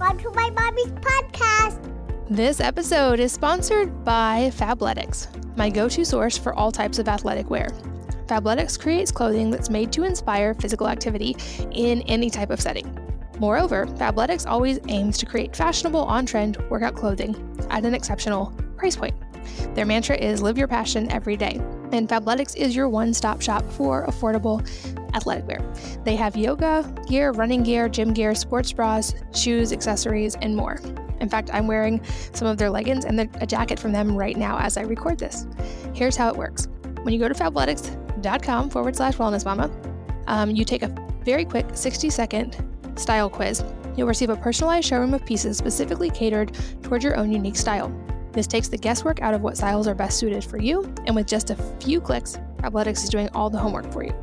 Welcome to my mommy's podcast. This episode is sponsored by Fabletics, my go to source for all types of athletic wear. Fabletics creates clothing that's made to inspire physical activity in any type of setting. Moreover, Fabletics always aims to create fashionable, on trend workout clothing at an exceptional price point. Their mantra is live your passion every day, and Fabletics is your one stop shop for affordable athletic wear. They have yoga gear, running gear, gym gear, sports bras, shoes, accessories, and more. In fact, I'm wearing some of their leggings and a jacket from them right now as I record this. Here's how it works when you go to fabletics.com forward slash wellness mama, um, you take a very quick 60 second style quiz. You'll receive a personalized showroom of pieces specifically catered towards your own unique style. This takes the guesswork out of what styles are best suited for you, and with just a few clicks, Fabletics is doing all the homework for you.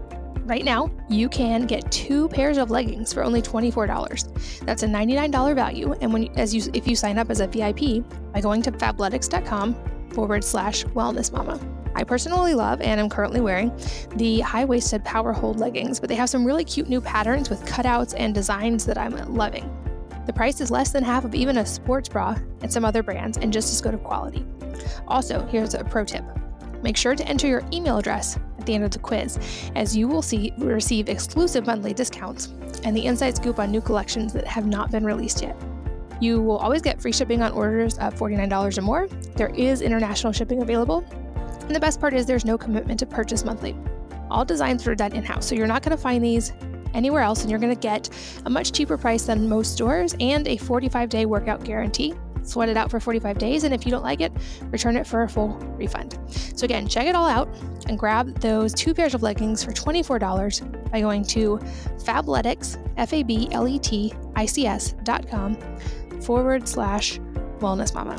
Right now, you can get two pairs of leggings for only $24. That's a $99 value, and when as you if you sign up as a VIP by going to fabletics.com forward slash wellness mama. I personally love and am currently wearing the high waisted power hold leggings, but they have some really cute new patterns with cutouts and designs that I'm loving. The price is less than half of even a sports bra and some other brands, and just as good of quality. Also, here's a pro tip make sure to enter your email address the end of the quiz, as you will see receive exclusive monthly discounts and the inside scoop on new collections that have not been released yet. You will always get free shipping on orders of $49 or more. There is international shipping available. And the best part is there's no commitment to purchase monthly. All designs are done in house, so you're not going to find these anywhere else, and you're going to get a much cheaper price than most stores and a 45 day workout guarantee. Sweat it out for 45 days, and if you don't like it, return it for a full refund. So, again, check it all out and grab those two pairs of leggings for $24 by going to fabletics, F A B L E T I C S dot com forward slash wellness mama.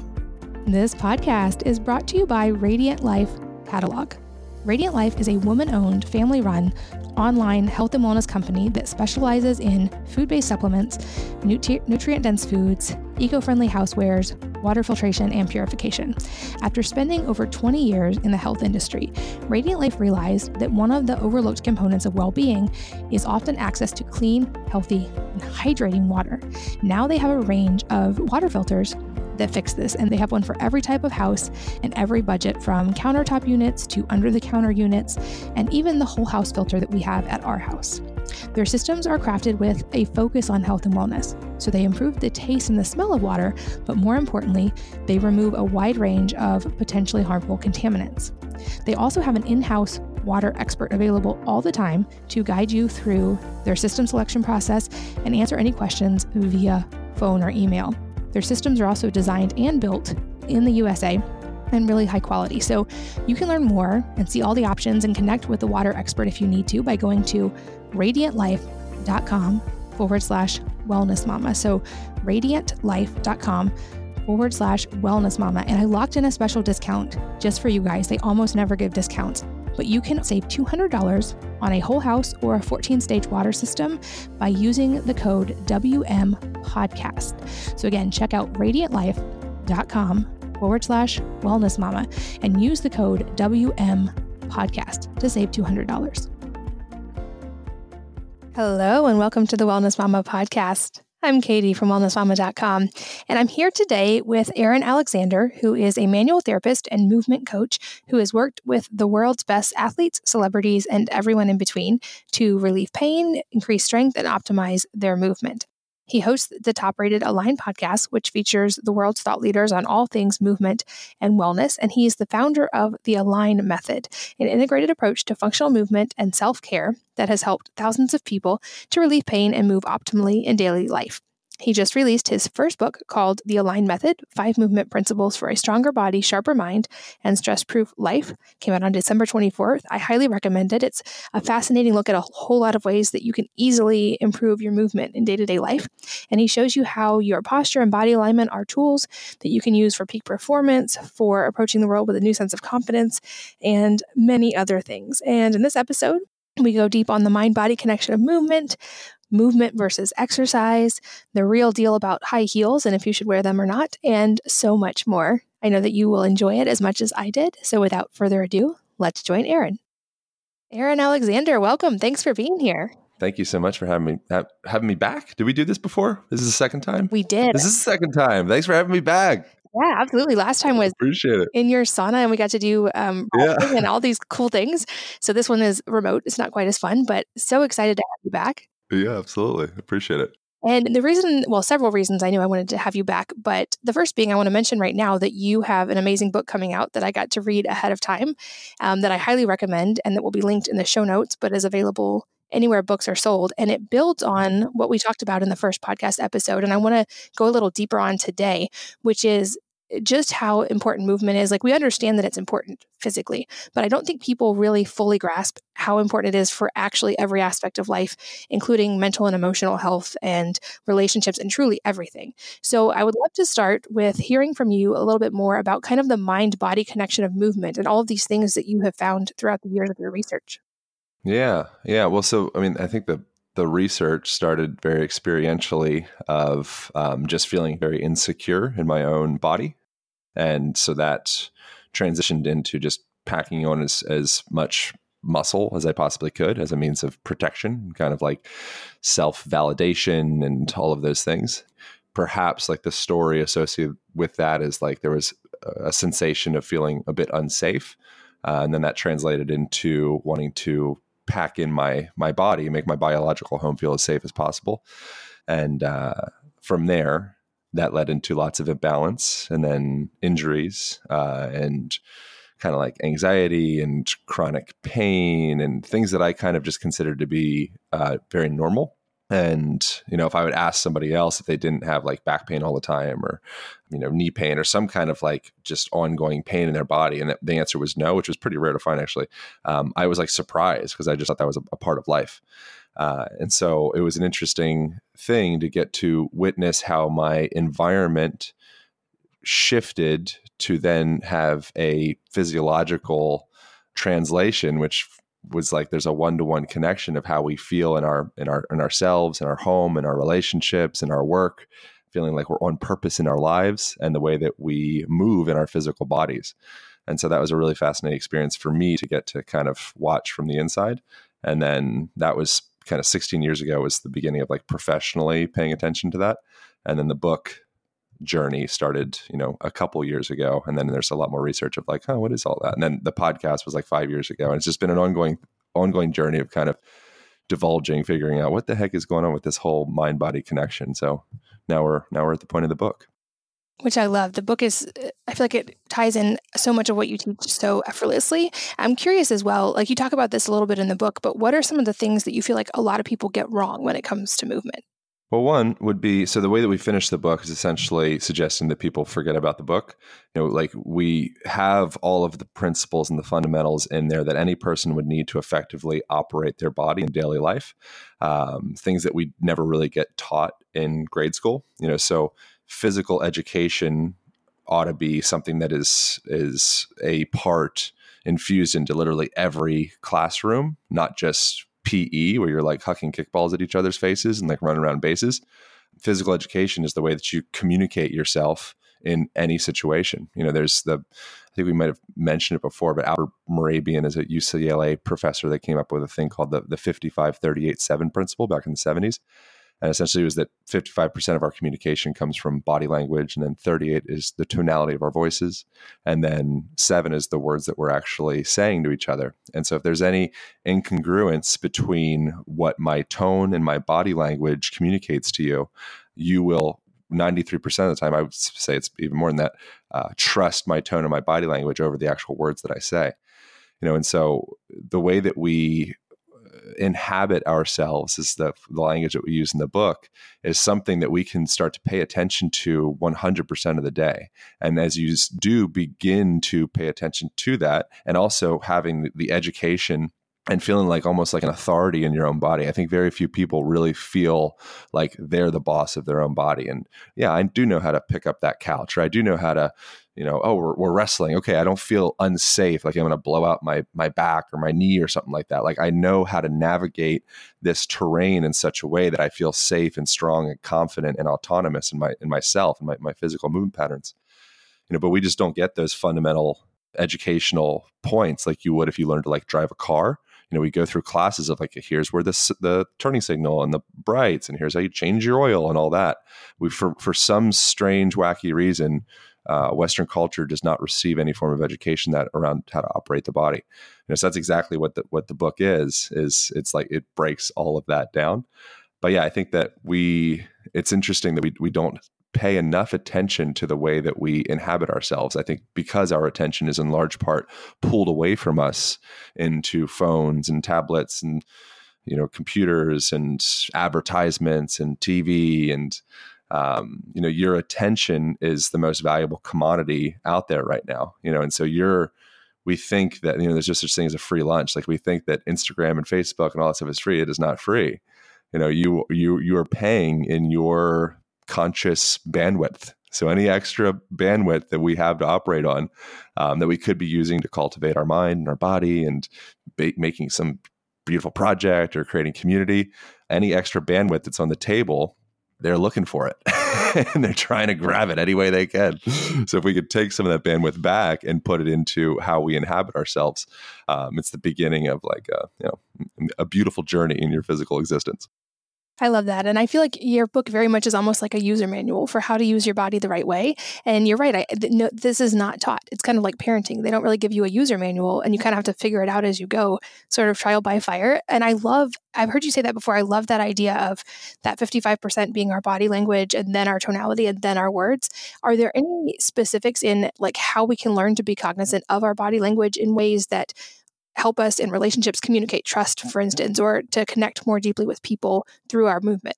This podcast is brought to you by Radiant Life Catalog. Radiant Life is a woman owned, family run online health and wellness company that specializes in food based supplements, nutri- nutrient dense foods, eco friendly housewares, water filtration, and purification. After spending over 20 years in the health industry, Radiant Life realized that one of the overlooked components of well being is often access to clean, healthy, and hydrating water. Now they have a range of water filters that fix this, and they have one for every type of house and every budget from countertop units to under the counter units, and even the whole house filter that we have at our house. Their systems are crafted with a focus on health and wellness, so they improve the taste and the smell of water, but more importantly, they remove a wide range of potentially harmful contaminants. They also have an in house water expert available all the time to guide you through their system selection process and answer any questions via phone or email. Their systems are also designed and built in the USA and really high quality. So you can learn more and see all the options and connect with the water expert if you need to by going to radiantlife.com forward slash wellness mama. So radiantlife.com forward slash wellness mama. And I locked in a special discount just for you guys. They almost never give discounts but you can save $200 on a whole house or a 14 stage water system by using the code WM Podcast. So, again, check out radiantlife.com forward slash wellness mama and use the code WM Podcast to save $200. Hello, and welcome to the Wellness Mama Podcast. I'm Katie from wellnessmama.com, and I'm here today with Aaron Alexander, who is a manual therapist and movement coach who has worked with the world's best athletes, celebrities, and everyone in between to relieve pain, increase strength, and optimize their movement. He hosts the top rated Align podcast, which features the world's thought leaders on all things movement and wellness. And he is the founder of the Align Method, an integrated approach to functional movement and self care that has helped thousands of people to relieve pain and move optimally in daily life. He just released his first book called The Align Method Five Movement Principles for a Stronger Body, Sharper Mind, and Stress Proof Life. Came out on December 24th. I highly recommend it. It's a fascinating look at a whole lot of ways that you can easily improve your movement in day to day life. And he shows you how your posture and body alignment are tools that you can use for peak performance, for approaching the world with a new sense of confidence, and many other things. And in this episode, we go deep on the mind body connection of movement, movement versus exercise, the real deal about high heels and if you should wear them or not, and so much more. I know that you will enjoy it as much as I did. So without further ado, let's join Aaron. Aaron Alexander, welcome. Thanks for being here. Thank you so much for having me ha- having me back. Did we do this before? This is the second time. We did. This is the second time. Thanks for having me back. Yeah, absolutely. Last time was Appreciate it. in your sauna, and we got to do um, Yeah. and all these cool things. So this one is remote. It's not quite as fun, but so excited to have you back. Yeah, absolutely. Appreciate it. And the reason, well, several reasons I knew I wanted to have you back, but the first being I want to mention right now that you have an amazing book coming out that I got to read ahead of time um, that I highly recommend and that will be linked in the show notes, but is available anywhere books are sold. And it builds on what we talked about in the first podcast episode. And I want to go a little deeper on today, which is just how important movement is. Like, we understand that it's important physically, but I don't think people really fully grasp how important it is for actually every aspect of life, including mental and emotional health and relationships and truly everything. So, I would love to start with hearing from you a little bit more about kind of the mind body connection of movement and all of these things that you have found throughout the years of your research. Yeah, yeah. Well, so I mean, I think the the research started very experientially of um, just feeling very insecure in my own body, and so that transitioned into just packing on as as much muscle as I possibly could as a means of protection, kind of like self validation and all of those things. Perhaps like the story associated with that is like there was a sensation of feeling a bit unsafe, uh, and then that translated into wanting to pack in my my body, make my biological home feel as safe as possible, and uh, from there, that led into lots of imbalance and then injuries uh, and kind of like anxiety and chronic pain and things that I kind of just considered to be uh, very normal. And you know, if I would ask somebody else if they didn't have like back pain all the time, or you know, knee pain, or some kind of like just ongoing pain in their body, and the answer was no, which was pretty rare to find actually, um, I was like surprised because I just thought that was a, a part of life. Uh, and so it was an interesting thing to get to witness how my environment shifted to then have a physiological translation, which was like there's a one-to-one connection of how we feel in our in our in ourselves in our home in our relationships in our work feeling like we're on purpose in our lives and the way that we move in our physical bodies. And so that was a really fascinating experience for me to get to kind of watch from the inside. And then that was kind of 16 years ago was the beginning of like professionally paying attention to that. And then the book journey started you know a couple years ago. And then there's a lot more research of like oh what is all that? And then the podcast was like five years ago. And it's just been an ongoing ongoing journey of kind of divulging figuring out what the heck is going on with this whole mind body connection. So now we're now we're at the point of the book which I love. The book is, I feel like it ties in so much of what you teach so effortlessly. I'm curious as well, like you talk about this a little bit in the book, but what are some of the things that you feel like a lot of people get wrong when it comes to movement? Well, one would be so the way that we finish the book is essentially suggesting that people forget about the book. You know, like we have all of the principles and the fundamentals in there that any person would need to effectively operate their body in daily life. Um, things that we never really get taught in grade school. You know, so physical education ought to be something that is is a part infused into literally every classroom, not just PE where you're like hucking kickballs at each other's faces and like running around bases. Physical education is the way that you communicate yourself in any situation. You know, there's the I think we might have mentioned it before, but Albert Mehrabian is a UCLA professor that came up with a thing called the the 55 38 7 principle back in the 70s. And essentially, it was that 55% of our communication comes from body language, and then 38 is the tonality of our voices, and then seven is the words that we're actually saying to each other. And so, if there's any incongruence between what my tone and my body language communicates to you, you will 93% of the time, I would say it's even more than that, uh, trust my tone and my body language over the actual words that I say. You know, and so the way that we inhabit ourselves is the, the language that we use in the book is something that we can start to pay attention to 100% of the day and as you do begin to pay attention to that and also having the, the education and feeling like almost like an authority in your own body. I think very few people really feel like they're the boss of their own body. And yeah, I do know how to pick up that couch, or I do know how to, you know, oh, we're, we're wrestling. Okay, I don't feel unsafe, like I'm going to blow out my my back or my knee or something like that. Like I know how to navigate this terrain in such a way that I feel safe and strong and confident and autonomous in my in myself and my, my physical movement patterns. You know, but we just don't get those fundamental educational points like you would if you learned to like drive a car you know we go through classes of like here's where the the turning signal and the brights and here's how you change your oil and all that we for for some strange wacky reason uh, Western culture does not receive any form of education that around how to operate the body. You know, so that's exactly what the what the book is. Is it's like it breaks all of that down. But yeah, I think that we it's interesting that we we don't pay enough attention to the way that we inhabit ourselves. I think because our attention is in large part pulled away from us into phones and tablets and you know computers and advertisements and TV and um, you know your attention is the most valuable commodity out there right now you know and so you're we think that you know there's just such thing as a free lunch. Like we think that instagram and facebook and all that stuff is free. It is not free. You know you you you are paying in your conscious bandwidth. So any extra bandwidth that we have to operate on um, that we could be using to cultivate our mind and our body and ba- making some beautiful project or creating community any extra bandwidth that's on the table they're looking for it and they're trying to grab it any way they can. So if we could take some of that bandwidth back and put it into how we inhabit ourselves, um, it's the beginning of like a, you know, a beautiful journey in your physical existence. I love that. And I feel like your book very much is almost like a user manual for how to use your body the right way. And you're right. I, th- no, this is not taught. It's kind of like parenting. They don't really give you a user manual and you kind of have to figure it out as you go, sort of trial by fire. And I love, I've heard you say that before. I love that idea of that 55% being our body language and then our tonality and then our words. Are there any specifics in like how we can learn to be cognizant of our body language in ways that help us in relationships communicate trust, for instance, or to connect more deeply with people through our movement.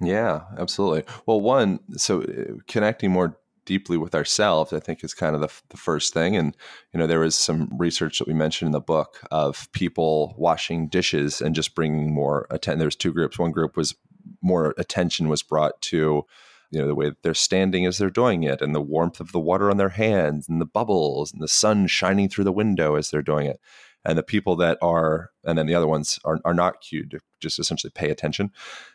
Yeah, absolutely. Well, one, so uh, connecting more deeply with ourselves, I think, is kind of the, the first thing. And, you know, there was some research that we mentioned in the book of people washing dishes and just bringing more attention. There's two groups. One group was more attention was brought to you know the way they're standing as they're doing it and the warmth of the water on their hands and the bubbles and the sun shining through the window as they're doing it and the people that are and then the other ones are, are not cued to just essentially pay attention.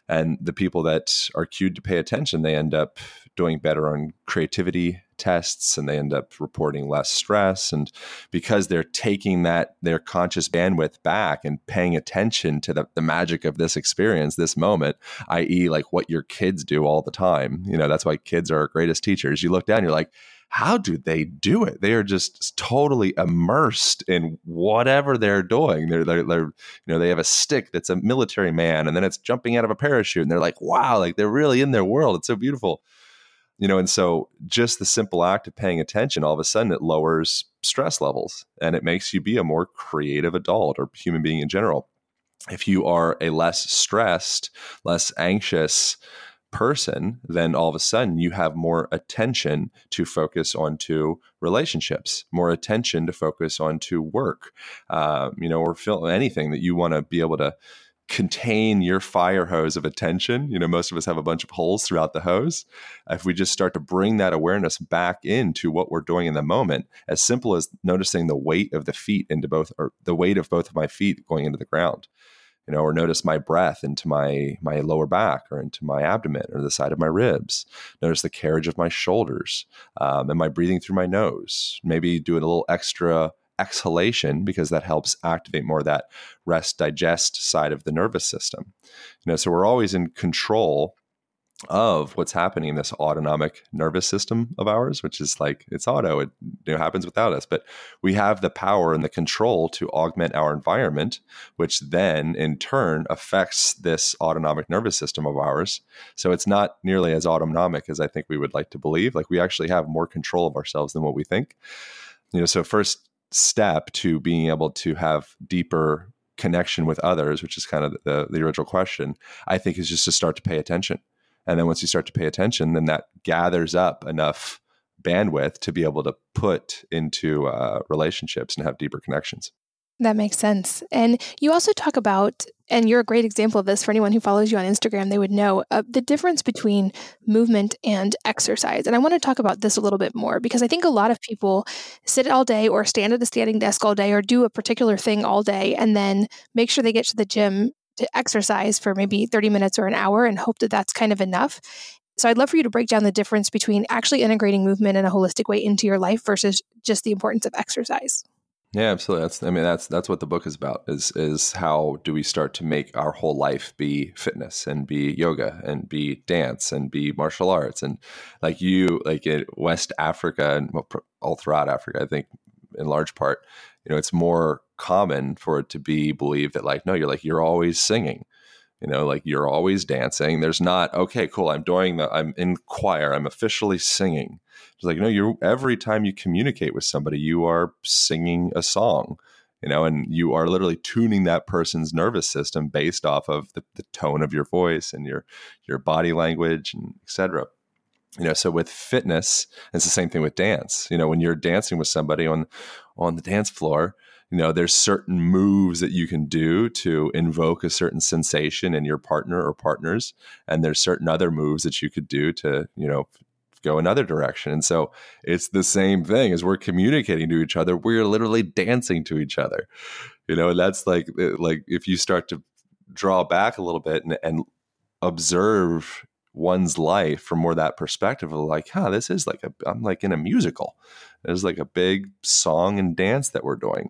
And the people that are cued to pay attention they end up doing better on creativity tests and they end up reporting less stress. And because they're taking that their conscious bandwidth back and paying attention to the, the magic of this experience this moment i.e like what your kids do all the time you know that's why kids are our greatest teachers. You look down you're like how do they do it? They are just totally immersed in whatever they're doing. They're, they're, they're, you know, they have a stick that's a military man, and then it's jumping out of a parachute, and they're like, wow, like they're really in their world. It's so beautiful, you know. And so, just the simple act of paying attention, all of a sudden, it lowers stress levels, and it makes you be a more creative adult or human being in general. If you are a less stressed, less anxious, person, then all of a sudden you have more attention to focus onto relationships, more attention to focus onto work, uh, you know, or feel anything that you want to be able to contain your fire hose of attention. You know, most of us have a bunch of holes throughout the hose. If we just start to bring that awareness back into what we're doing in the moment, as simple as noticing the weight of the feet into both, or the weight of both of my feet going into the ground you know, or notice my breath into my my lower back or into my abdomen or the side of my ribs. Notice the carriage of my shoulders. Um, am I breathing through my nose? Maybe do a little extra exhalation because that helps activate more that rest digest side of the nervous system. You know, so we're always in control of what's happening in this autonomic nervous system of ours, which is like it's auto, it happens without us. But we have the power and the control to augment our environment, which then in turn affects this autonomic nervous system of ours. So it's not nearly as autonomic as I think we would like to believe. Like we actually have more control of ourselves than what we think. You know, so first step to being able to have deeper connection with others, which is kind of the, the original question, I think is just to start to pay attention and then once you start to pay attention, then that gathers up enough bandwidth to be able to put into uh, relationships and have deeper connections. That makes sense. And you also talk about, and you're a great example of this for anyone who follows you on Instagram, they would know uh, the difference between movement and exercise. And I want to talk about this a little bit more because I think a lot of people sit all day or stand at a standing desk all day or do a particular thing all day and then make sure they get to the gym to exercise for maybe 30 minutes or an hour and hope that that's kind of enough. So I'd love for you to break down the difference between actually integrating movement in a holistic way into your life versus just the importance of exercise. Yeah, absolutely. That's I mean that's that's what the book is about is is how do we start to make our whole life be fitness and be yoga and be dance and be martial arts and like you like in West Africa and all throughout Africa I think in large part you know it's more common for it to be believed that like no you're like you're always singing you know like you're always dancing there's not okay cool I'm doing the I'm in choir I'm officially singing it's like, you know, you every time you communicate with somebody, you are singing a song, you know, and you are literally tuning that person's nervous system based off of the, the tone of your voice and your your body language and etc. You know, so with fitness, it's the same thing with dance. You know, when you're dancing with somebody on on the dance floor, you know there's certain moves that you can do to invoke a certain sensation in your partner or partners and there's certain other moves that you could do to you know go another direction. And so it's the same thing as we're communicating to each other. We're literally dancing to each other, you know. And that's like eh, like if you start to draw back a little bit and, and observe one's life from more that perspective of like, huh, this is like a I'm like in a musical. There's like a big song and dance that we're doing.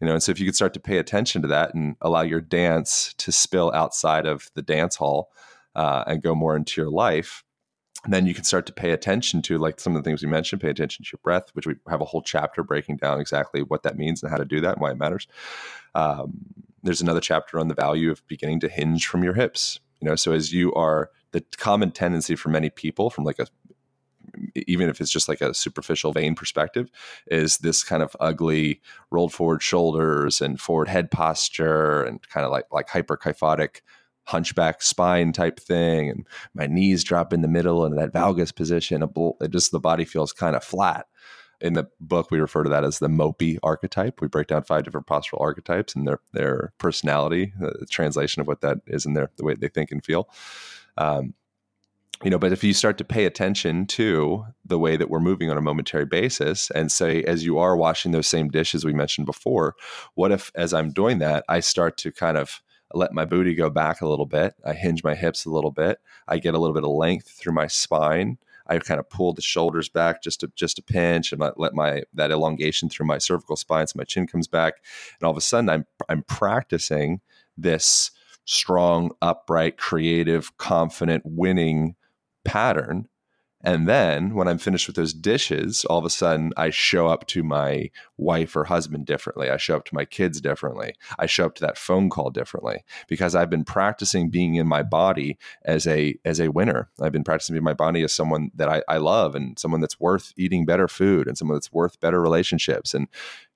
You know, and so if you could start to pay attention to that and allow your dance to spill outside of the dance hall uh, and go more into your life, then you can start to pay attention to like some of the things we mentioned pay attention to your breath which we have a whole chapter breaking down exactly what that means and how to do that and why it matters um, there's another chapter on the value of beginning to hinge from your hips you know so as you are the common tendency for many people from like a even if it's just like a superficial vain perspective is this kind of ugly rolled forward shoulders and forward head posture and kind of like like hyperkyphotic hunchback spine type thing and my knees drop in the middle and that valgus position it just the body feels kind of flat. In the book we refer to that as the mopey archetype. We break down five different postural archetypes and their their personality the translation of what that is in their the way they think and feel. Um, you know but if you start to pay attention to the way that we're moving on a momentary basis and say as you are washing those same dishes we mentioned before what if as i'm doing that i start to kind of let my booty go back a little bit. I hinge my hips a little bit. I get a little bit of length through my spine. I kind of pull the shoulders back just just a pinch and let, let my that elongation through my cervical spine so my chin comes back. And all of a sudden I'm I'm practicing this strong, upright, creative, confident, winning pattern and then when I'm finished with those dishes, all of a sudden I show up to my wife or husband differently. I show up to my kids differently. I show up to that phone call differently because I've been practicing being in my body as a as a winner. I've been practicing being in my body as someone that I, I love and someone that's worth eating better food and someone that's worth better relationships and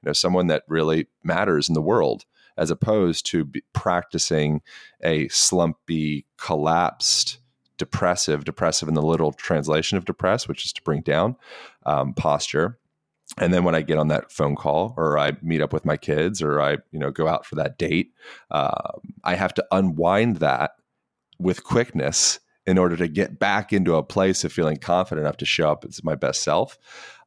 you know someone that really matters in the world as opposed to practicing a slumpy, collapsed depressive, depressive in the literal translation of depress, which is to bring down um, posture. And then when I get on that phone call, or I meet up with my kids, or I you know go out for that date, uh, I have to unwind that with quickness in order to get back into a place of feeling confident enough to show up as my best self.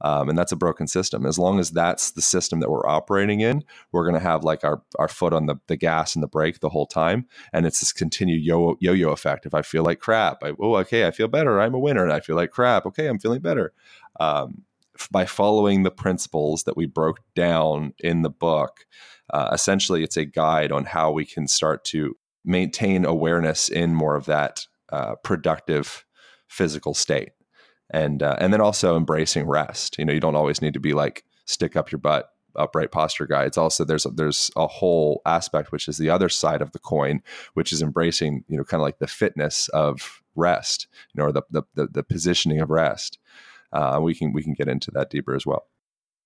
Um, and that's a broken system. As long as that's the system that we're operating in, we're going to have like our, our foot on the, the gas and the brake the whole time. And it's this continued yo yo effect. If I feel like crap, I, oh, okay, I feel better. I'm a winner. And I feel like crap. Okay, I'm feeling better. Um, by following the principles that we broke down in the book, uh, essentially it's a guide on how we can start to maintain awareness in more of that uh, productive physical state. And uh, and then also embracing rest. You know you don't always need to be like stick up your butt upright posture guy. It's also there's a, there's a whole aspect which is the other side of the coin which is embracing you know kind of like the fitness of rest you know or the the, the, the positioning of rest. Uh, we can we can get into that deeper as well.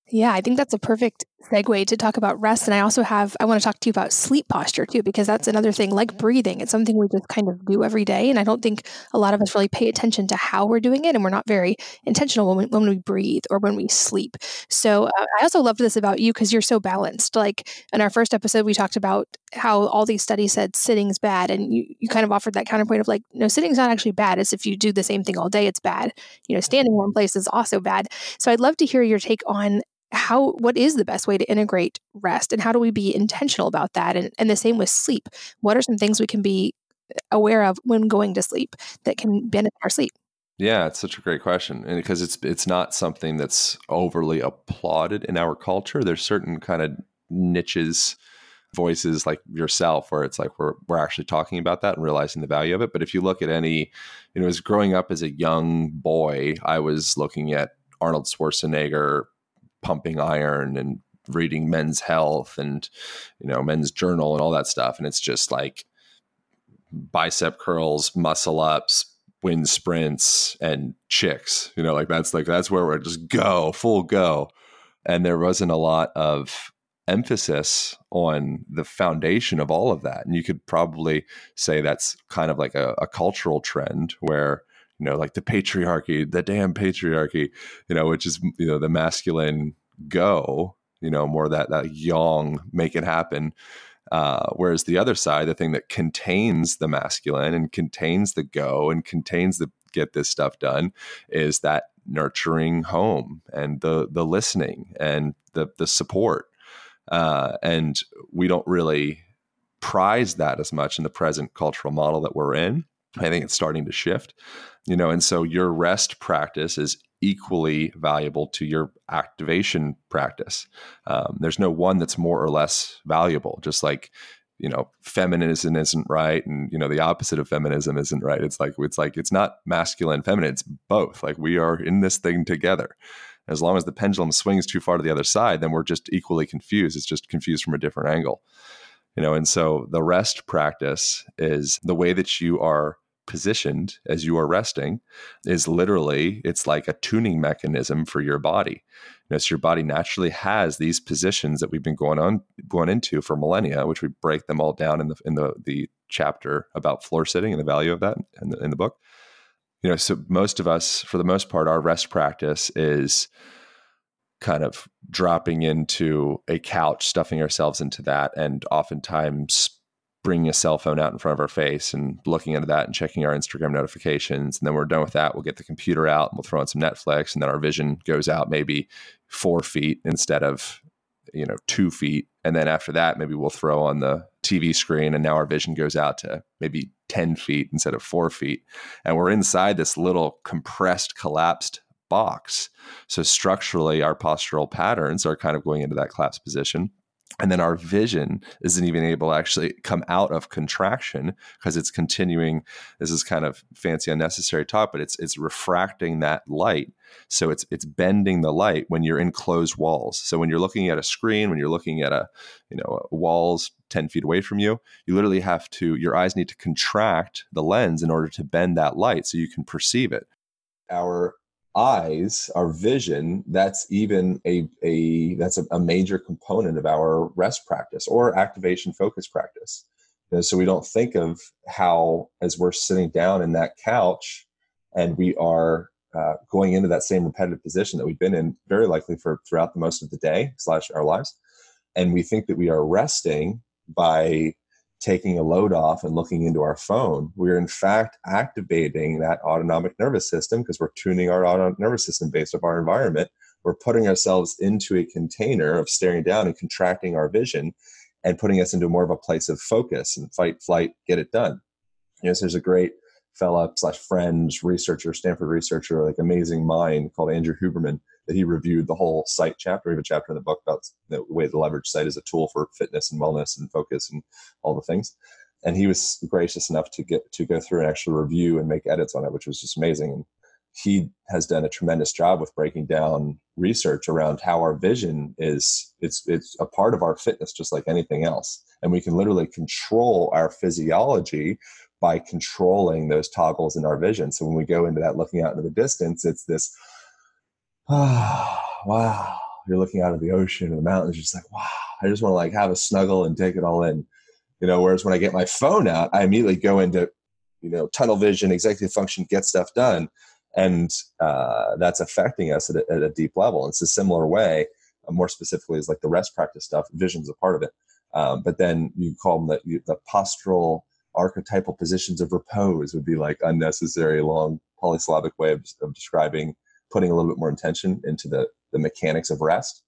Yeah, I think that's a perfect segue to talk about rest. And I also have, I want to talk to you about sleep posture too, because that's another thing like breathing. It's something we just kind of do every day. And I don't think a lot of us really pay attention to how we're doing it. And we're not very intentional when we, when we breathe or when we sleep. So uh, I also loved this about you because you're so balanced. Like in our first episode, we talked about how all these studies said sitting's bad. And you, you kind of offered that counterpoint of like, no, sitting's not actually bad. It's if you do the same thing all day, it's bad. You know, standing one place is also bad. So I'd love to hear your take on how what is the best way to integrate rest and how do we be intentional about that? And, and the same with sleep. What are some things we can be aware of when going to sleep that can benefit our sleep? Yeah it's such a great question and because it's it's not something that's overly applauded in our culture there's certain kind of niches voices like yourself where it's like we're we're actually talking about that and realizing the value of it. But if you look at any you know as growing up as a young boy i was looking at arnold schwarzenegger pumping iron and reading men's health and you know men's journal and all that stuff. And it's just like bicep curls muscle ups wind sprints and chicks you know like that's like that's where we're just go full go. And there wasn't a lot of emphasis on the foundation of all of that. And you could probably say that's kind of like a, a cultural trend where you know like the patriarchy the damn patriarchy you know which is you know the masculine go you know more that that yang make it happen. Uh, whereas the other side the thing that contains the masculine and contains the go and contains the get this stuff done is that nurturing home and the the listening and the the support. Uh, and we don't really prize that as much in the present cultural model that we're in. I think it's starting to shift you know and so your rest practice is equally valuable to your activation practice. Um, there's no one that's more or less valuable. Just like you know, feminism isn't right, and you know the opposite of feminism isn't right. It's like it's like it's not masculine, feminine. It's both. Like we are in this thing together. As long as the pendulum swings too far to the other side, then we're just equally confused. It's just confused from a different angle. You know, and so the rest practice is the way that you are positioned as you are resting is literally it's like a tuning mechanism for your body. You know, so your body naturally has these positions that we've been going on going into for millennia which we break them all down in the in the the chapter about floor sitting and the value of that in the, in the book. You know so most of us for the most part our rest practice is kind of dropping into a couch stuffing ourselves into that and oftentimes bringing a cell phone out in front of our face and looking into that and checking our Instagram notifications. And then we're done with that. We'll get the computer out and we'll throw on some Netflix. And then our vision goes out maybe four feet instead of, you know, two feet. And then after that, maybe we'll throw on the TV screen and now our vision goes out to maybe 10 feet instead of four feet. And we're inside this little compressed, collapsed box. So structurally, our postural patterns are kind of going into that collapsed position and then our vision isn't even able to actually come out of contraction because it's continuing this is kind of fancy unnecessary talk but it's it's refracting that light. So it's it's bending the light when you're in closed walls. So when you're looking at a screen when you're looking at a you know walls 10 feet away from you you literally have to your eyes need to contract the lens in order to bend that light so you can perceive it. Our eyes, our vision, that's even a, a that's a, a major component of our rest practice or activation focus practice. You know, so we don't think of how, as we're sitting down in that couch and we are uh, going into that same repetitive position that we've been in very likely for throughout the most of the day slash our lives and we think that we are resting by taking a load off and looking into our phone, we're in fact activating that autonomic nervous system because we're tuning our autonomic nervous system based off our environment. We're putting ourselves into a container of staring down and contracting our vision and putting us into more of a place of focus and fight, flight, get it done. You know, so there's a great fellow slash friend researcher, Stanford researcher, like amazing mind called Andrew Huberman that he reviewed the whole sight chapter. We have a chapter in the book about the way to leverage sight as a tool for fitness and wellness and focus and all the things. And he was gracious enough to get to go through and actually review and make edits on it, which was just amazing. And he has done a tremendous job with breaking down research around how our vision is it's it's a part of our fitness just like anything else and we can literally control our physiology by controlling those toggles in our vision so when we go into that looking out into the distance it's this ah, wow. You're looking out of the ocean and the mountains, just like, wow, I just want to like have a snuggle and take it all in. You know, whereas when I get my phone out, I immediately go into, you know, tunnel vision, executive function, get stuff done. And uh, that's affecting us at a, at a deep level. It's a similar way, uh, more specifically, is like the rest practice stuff. Vision's a part of it. Um, but then you call them the, the postural archetypal positions of repose would be like unnecessary long polysyllabic way of, of describing putting a little bit more intention into the the mechanics of rest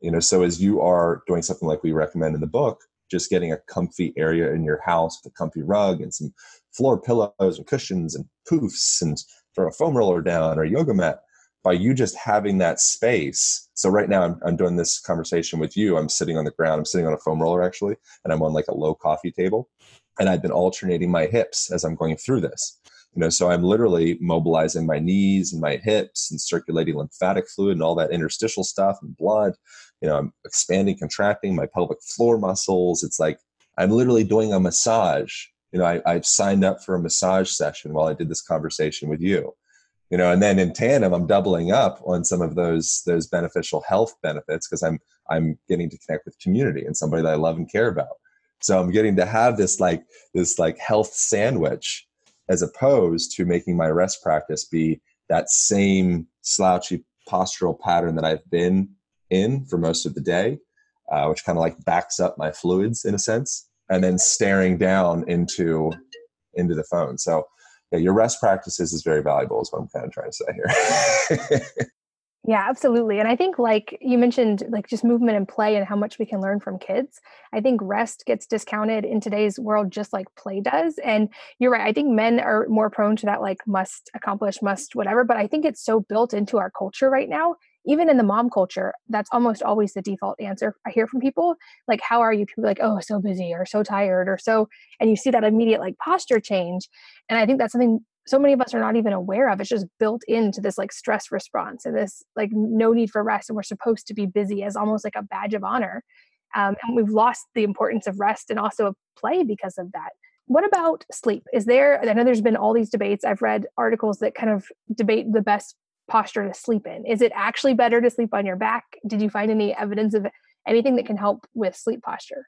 you know so as you are doing something like we recommend in the book just getting a comfy area in your house with a comfy rug and some floor pillows and cushions and poofs and throw a foam roller down or yoga mat by you just having that space. So right now I'm, I'm doing this conversation with you. I'm sitting on the ground. I'm sitting on a foam roller actually, and I'm on like a low coffee table. And I've been alternating my hips as I'm going through this. You know, so I'm literally mobilizing my knees and my hips and circulating lymphatic fluid and all that interstitial stuff and blood. You know, I'm expanding, contracting my pelvic floor muscles. It's like I'm literally doing a massage. You know, I, I've signed up for a massage session while I did this conversation with you you know and then in tandem i'm doubling up on some of those those beneficial health benefits because i'm i'm getting to connect with community and somebody that i love and care about so i'm getting to have this like this like health sandwich as opposed to making my rest practice be that same slouchy postural pattern that i've been in for most of the day uh, which kind of like backs up my fluids in a sense and then staring down into into the phone. So yeah, your rest practices is very valuable is what i'm kind of trying to say here yeah absolutely and i think like you mentioned like just movement and play and how much we can learn from kids i think rest gets discounted in today's world just like play does and you're right i think men are more prone to that like must accomplish must whatever but i think it's so built into our culture right now even in the mom culture, that's almost always the default answer I hear from people. Like, how are you? People like, oh, so busy or so tired or so, and you see that immediate like posture change. And I think that's something so many of us are not even aware of. It's just built into this like stress response and this like no need for rest. And we're supposed to be busy as almost like a badge of honor. Um, and we've lost the importance of rest and also of play because of that. What about sleep? Is there, I know there's been all these debates. I've read articles that kind of debate the best posture to sleep in? Is it actually better to sleep on your back? Did you find any evidence of anything that can help with sleep posture?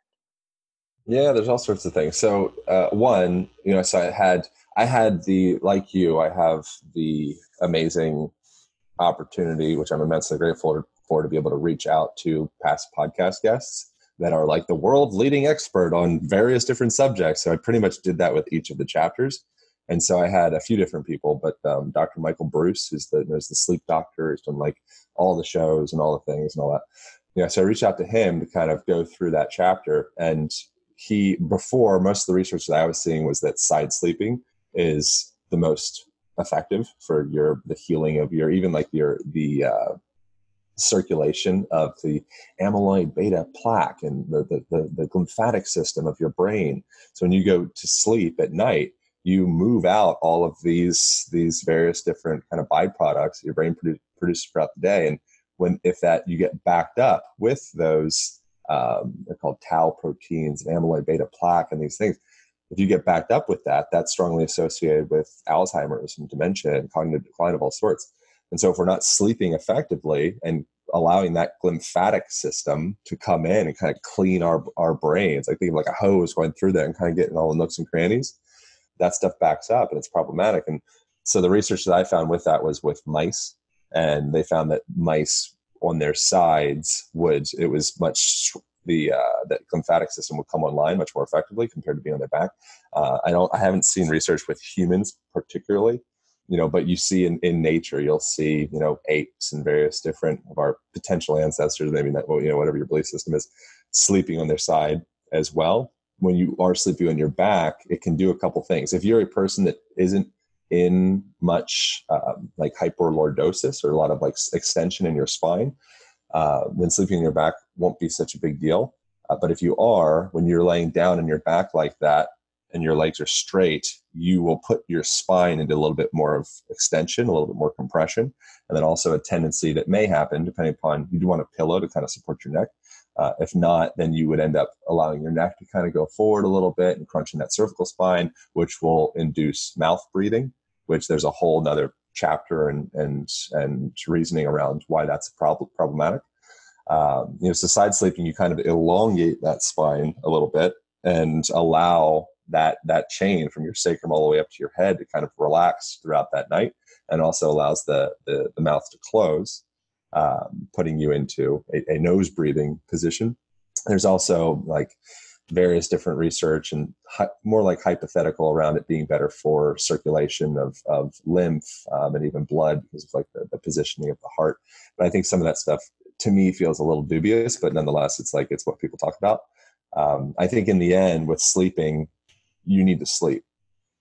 Yeah, there's all sorts of things. So uh, one, you know, so I had I had the like you, I have the amazing opportunity, which I'm immensely grateful for, to be able to reach out to past podcast guests that are like the world leading expert on various different subjects. So I pretty much did that with each of the chapters. And so I had a few different people, but um, Dr. Michael Breus, who's the, who's the sleep doctor, he's done like all the shows and all the things and all that. You know, so I reached out to him to kind of go through that chapter. And he, before most of the research that I was seeing was that side sleeping is the most effective for your the healing of your even like your the uh, circulation of the amyloid beta plaque and the, the, the, the lymphatic system of your brain. So when you go to sleep at night, you move out all of these these various different kind of byproducts your brain produ- produces throughout the day and when if that you get backed up with those um, they're called tau proteins and amyloid beta plaque and these things if you get backed up with that that's strongly associated with alzheimer's and dementia and cognitive decline of all sorts and so if we're not sleeping effectively and allowing that lymphatic system to come in and kind of clean our, our brains like think of like a hose going through there and kind of getting all the nooks and crannies that stuff backs up and it's problematic. And so the research that I found with that was with mice, and they found that mice on their sides would it was much the uh, the lymphatic system would come online much more effectively compared to being on their back. Uh, I don't I haven't seen research with humans particularly, you know, but you see in, in nature you'll see you know apes and various different of our potential ancestors, maybe not well, you know whatever your belief system is, sleeping on their side as well when you are sleeping on your back, it can do a couple things. If you're a person that isn't in much um, like hyperlordosis or a lot of like extension in your spine, uh, then sleeping on your back won't be such a big deal. Uh, but if you are, when you're laying down on your back like that and your legs are straight, you will put your spine into a little bit more of extension, a little bit more compression, and then also a tendency that may happen depending upon you do want a pillow to kind of support your neck. Uh, if not, then you would end up allowing your neck to kind of go forward a little bit and crunching that cervical spine, which will induce mouth breathing, which there's a whole nother chapter and and and reasoning around why that's problem problematic. Um, you know, so side sleeping, you kind of elongate that spine a little bit and allow that that chain from your sacrum all the way up to your head to kind of relax throughout that night, and also allows the, the, the mouth to close um, putting you into a, a nose breathing position. There's also like various different research and hi, more like hypothetical around it being better for circulation of, of lymph um, and even blood because of like the, the, positioning of the heart. But I think some of that stuff to me feels a little dubious, but nonetheless, it's like it's what people talk about. Um, I think in the end, with sleeping, you need to sleep.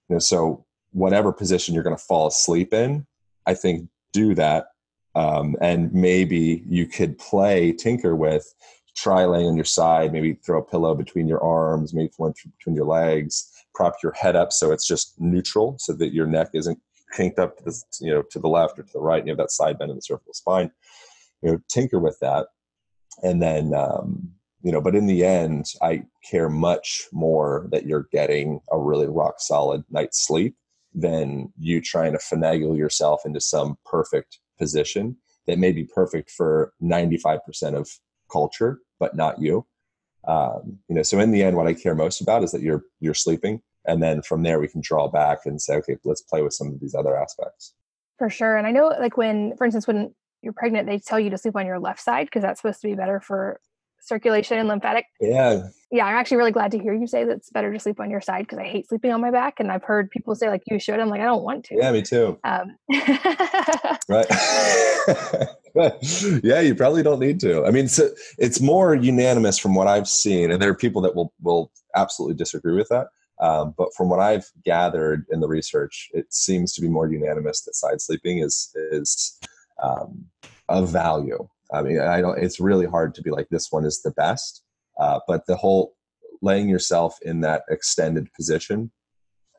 You know, so whatever position you're going to fall asleep in, I think do that Um, and maybe you could play, tinker with, try laying on your side, maybe throw a pillow between your arms, maybe one between your legs, prop your head up so it's just neutral so that your neck isn't kinked up to the, you know, to the left or to the right. And you have that side bend in the cervical spine. You know, tinker with that. And then, um, you know, but in the end, I care much more that you're getting a really rock solid night's sleep than you trying to finagle yourself into some perfect position that may be perfect for 95% of culture, but not you. Um, you know, so in the end, what I care most about is that you're you're sleeping, and then from there we can draw back and say, okay, let's play with some of these other aspects. For sure, and I know, like when, for instance, when you're pregnant, they tell you to sleep on your left side because that's supposed to be better for circulation and lymphatic. Yeah. Yeah, I'm actually really glad to hear you say that it's better to sleep on your side because I hate sleeping on my back. And I've heard people say like you should. I'm like, I don't want to. Yeah, me too. Um, right. yeah, you probably don't need to. I mean, so it's more unanimous from what I've seen, and there are people that will will absolutely disagree with that. Um, but from what I've gathered in the research, it seems to be more unanimous that side sleeping is is um, of value. I mean, I don't. It's really hard to be like this one is the best, uh, but the whole laying yourself in that extended position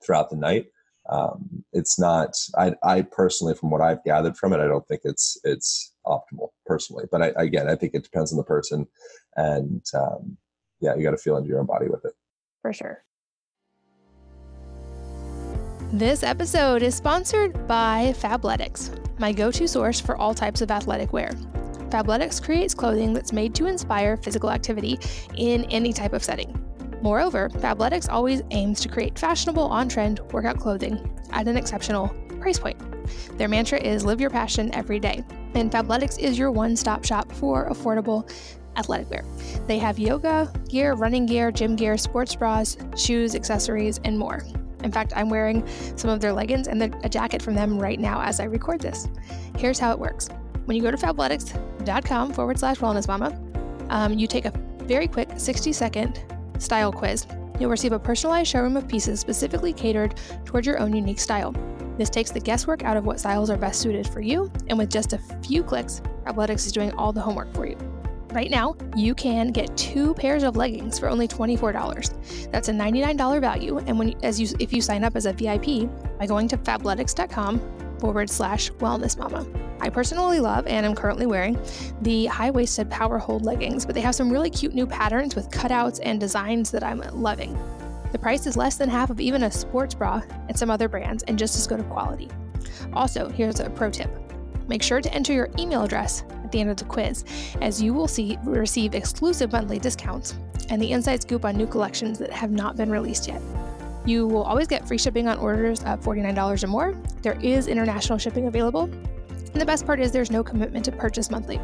throughout the night, um, it's not. I, I personally, from what I've gathered from it, I don't think it's it's optimal personally. But I, again, I think it depends on the person, and um, yeah, you got to feel into your own body with it. For sure. This episode is sponsored by Fabletics, my go to source for all types of athletic wear. Fabletics creates clothing that's made to inspire physical activity in any type of setting. Moreover, Fabletics always aims to create fashionable, on trend workout clothing at an exceptional price point. Their mantra is live your passion every day, and Fabletics is your one stop shop for affordable athletic wear. They have yoga gear, running gear, gym gear, sports bras, shoes, accessories, and more. In fact, I'm wearing some of their leggings and a jacket from them right now as I record this. Here's how it works when you go to fabletics.com forward slash wellness mama, um, you take a very quick 60 second style quiz. You'll receive a personalized showroom of pieces specifically catered towards your own unique style. This takes the guesswork out of what styles are best suited for you, and with just a few clicks, Fabletics is doing all the homework for you. Right now, you can get two pairs of leggings for only $24. That's a $99 value, and when as you if you sign up as a VIP by going to fabletics.com forward slash wellness mama. I personally love and am currently wearing the high waisted power hold leggings, but they have some really cute new patterns with cutouts and designs that I'm loving. The price is less than half of even a sports bra at some other brands and just as good of quality. Also, here's a pro tip make sure to enter your email address at the end of the quiz, as you will see receive exclusive monthly discounts and the inside scoop on new collections that have not been released yet. You will always get free shipping on orders of $49 or more. There is international shipping available. And the best part is there's no commitment to purchase monthly.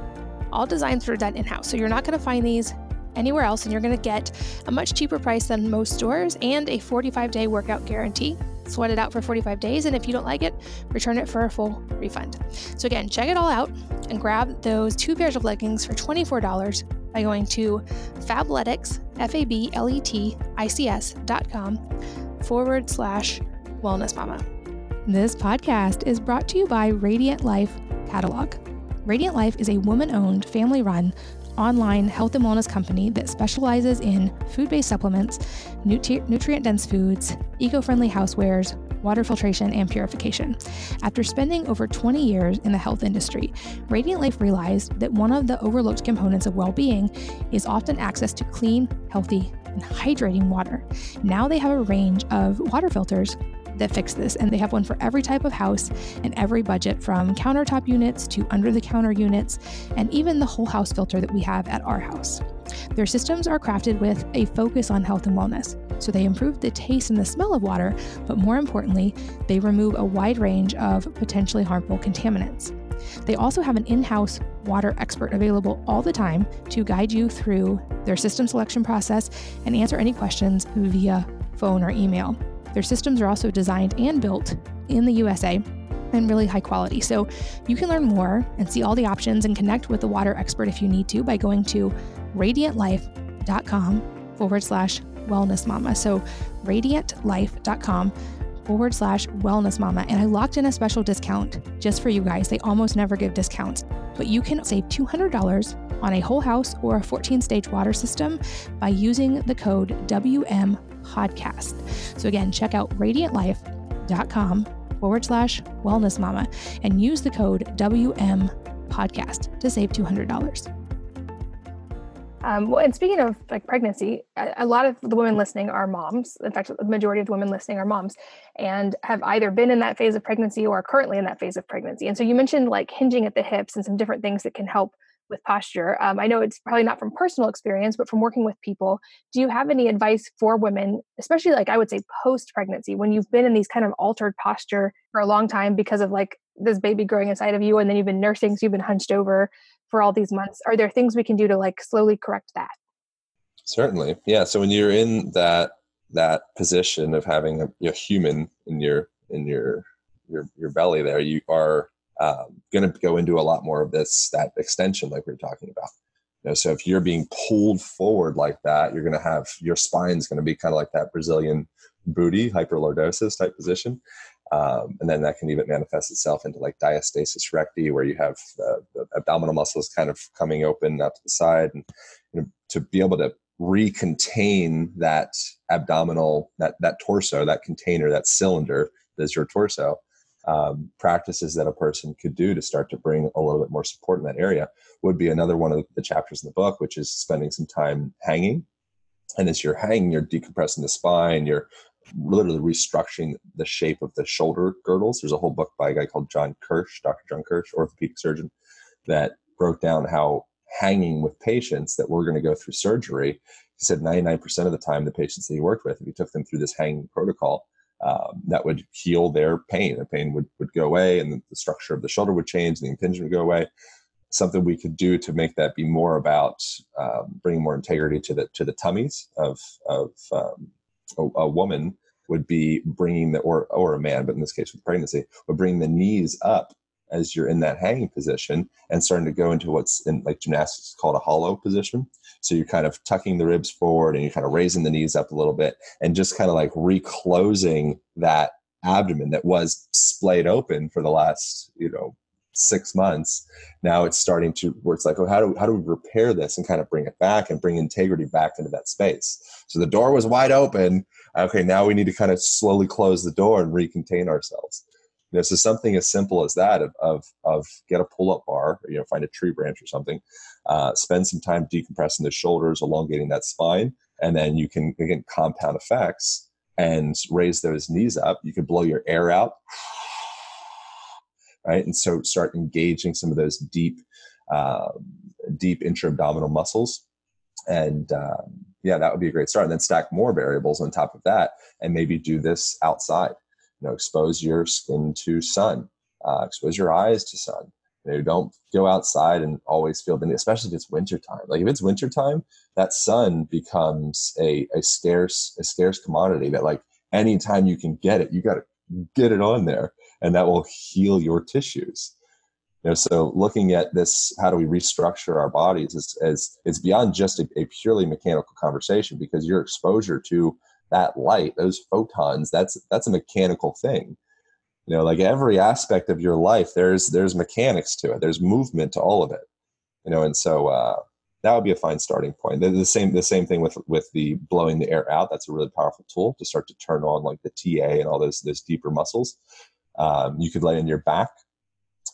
All designs are done in house, so you're not going to find these anywhere else, and you're going to get a much cheaper price than most stores and a 45 day workout guarantee. Sweat it out for 45 days, and if you don't like it, return it for a full refund. So, again, check it all out and grab those two pairs of leggings for $24 by going to fabletics, F A B L E T I C S.com forward slash wellness mama. This podcast is brought to you by Radiant Life Catalog. Radiant Life is a woman owned, family run, online health and wellness company that specializes in food based supplements, nutri- nutrient dense foods, eco friendly housewares, water filtration, and purification. After spending over 20 years in the health industry, Radiant Life realized that one of the overlooked components of well being is often access to clean, healthy, and hydrating water. Now they have a range of water filters that fix this, and they have one for every type of house and every budget from countertop units to under the counter units, and even the whole house filter that we have at our house. Their systems are crafted with a focus on health and wellness. So they improve the taste and the smell of water, but more importantly, they remove a wide range of potentially harmful contaminants. They also have an in house water expert available all the time to guide you through their system selection process and answer any questions via phone or email. Their systems are also designed and built in the USA and really high quality. So you can learn more and see all the options and connect with the water expert if you need to by going to radiantlife.com forward slash wellness mama. So radiantlife.com forward slash wellness mama. And I locked in a special discount just for you guys. They almost never give discounts, but you can save $200 on a whole house or a 14 stage water system by using the code WM podcast. So again, check out radiantlife.com forward slash wellness mama and use the code WM podcast to save $200. Um, well, and speaking of like pregnancy, a, a, lot of the women listening are moms. In fact, the majority of the women listening are moms and have either been in that phase of pregnancy or are currently in that phase of pregnancy. And so you mentioned like hinging at the hips and some different things that can help with posture. Um, I know it's probably not from personal experience, but from working with people. Do you have any advice for women, especially like I would say post pregnancy, when you've been in these kind of altered posture for a long time because of like this baby growing inside of you and then you've been nursing, so you've been hunched over? For all these months are there things we can do to like slowly correct that? Certainly. Yeah so when you're in that that position of having a, a human in your in your your your belly there you are um, going to go into a lot more of this that extension like we are talking about. You know, so if you're being pulled forward like that you're going to have your spine's going to be kind of like that brazilian booty hyperlordosis type position um, and then that can even manifest itself into like diastasis recti, where you have the, the abdominal muscles kind of coming open out to the side, and you know, to be able to recontain that abdominal, that that torso, that container, that cylinder that is your torso. Um, practices that a person could do to start to bring a little bit more support in that area would be another one of the chapters in the book, which is spending some time hanging. And as you're hanging, you're decompressing the spine, you're literally restructuring the shape of the shoulder girdles. There's a whole book by a guy called John Kirsch, Dr. John Kirsch, orthopedic surgeon, that broke down how hanging with patients that were going to go through surgery. He said 99% of the time, the patients that he worked with, if he took them through this hanging protocol, um, that would heal their pain. The pain would, would go away, and the, the structure of the shoulder would change, and the impingement would go away. Something we could do to make that be more about um, bringing more integrity to the to the tummies of of um, a, a woman would be bringing the or or a man, but in this case with pregnancy, would bring the knees up as you're in that hanging position and starting to go into what's in like gymnastics called a hollow position. So you're kind of tucking the ribs forward and you're kind of raising the knees up a little bit and just kind of like reclosing that abdomen that was splayed open for the last, you know, six months. Now it's starting to where it's like, oh, how do how do we repair this and kind of bring it back and bring integrity back into that space? So the door was wide open. Okay, now we need to kind of slowly close the door and recontain ourselves. You know, so something as simple as that of of, of get a pull up bar, or, you know, find a tree branch or something, uh, spend some time decompressing the shoulders, elongating that spine, and then you can again compound effects and raise those knees up. You can blow your air out right? And so start engaging some of those deep, uh, deep intra-abdominal muscles. And um, yeah, that would be a great start. And then stack more variables on top of that, and maybe do this outside. You know, expose your skin to sun, uh, expose your eyes to sun. You know, don't go outside and always feel the especially if it's wintertime. Like if it's wintertime, that sun becomes a, a scarce, a scarce commodity that like anytime you can get it, you got to get it on there and that will heal your tissues. You know, so looking at this, how do we restructure our bodies is, is it's beyond just a, a purely mechanical conversation because your exposure to that light, those photons, that's that's a mechanical thing. You know, like every aspect of your life, there's there's mechanics to it. There's movement to all of it. You know, and so uh, that would be a fine starting point. The, the, same the same thing with with the blowing the air out. That's a really powerful tool to start to turn on like the TA and all those those deeper muscles. Um, you could lay on your back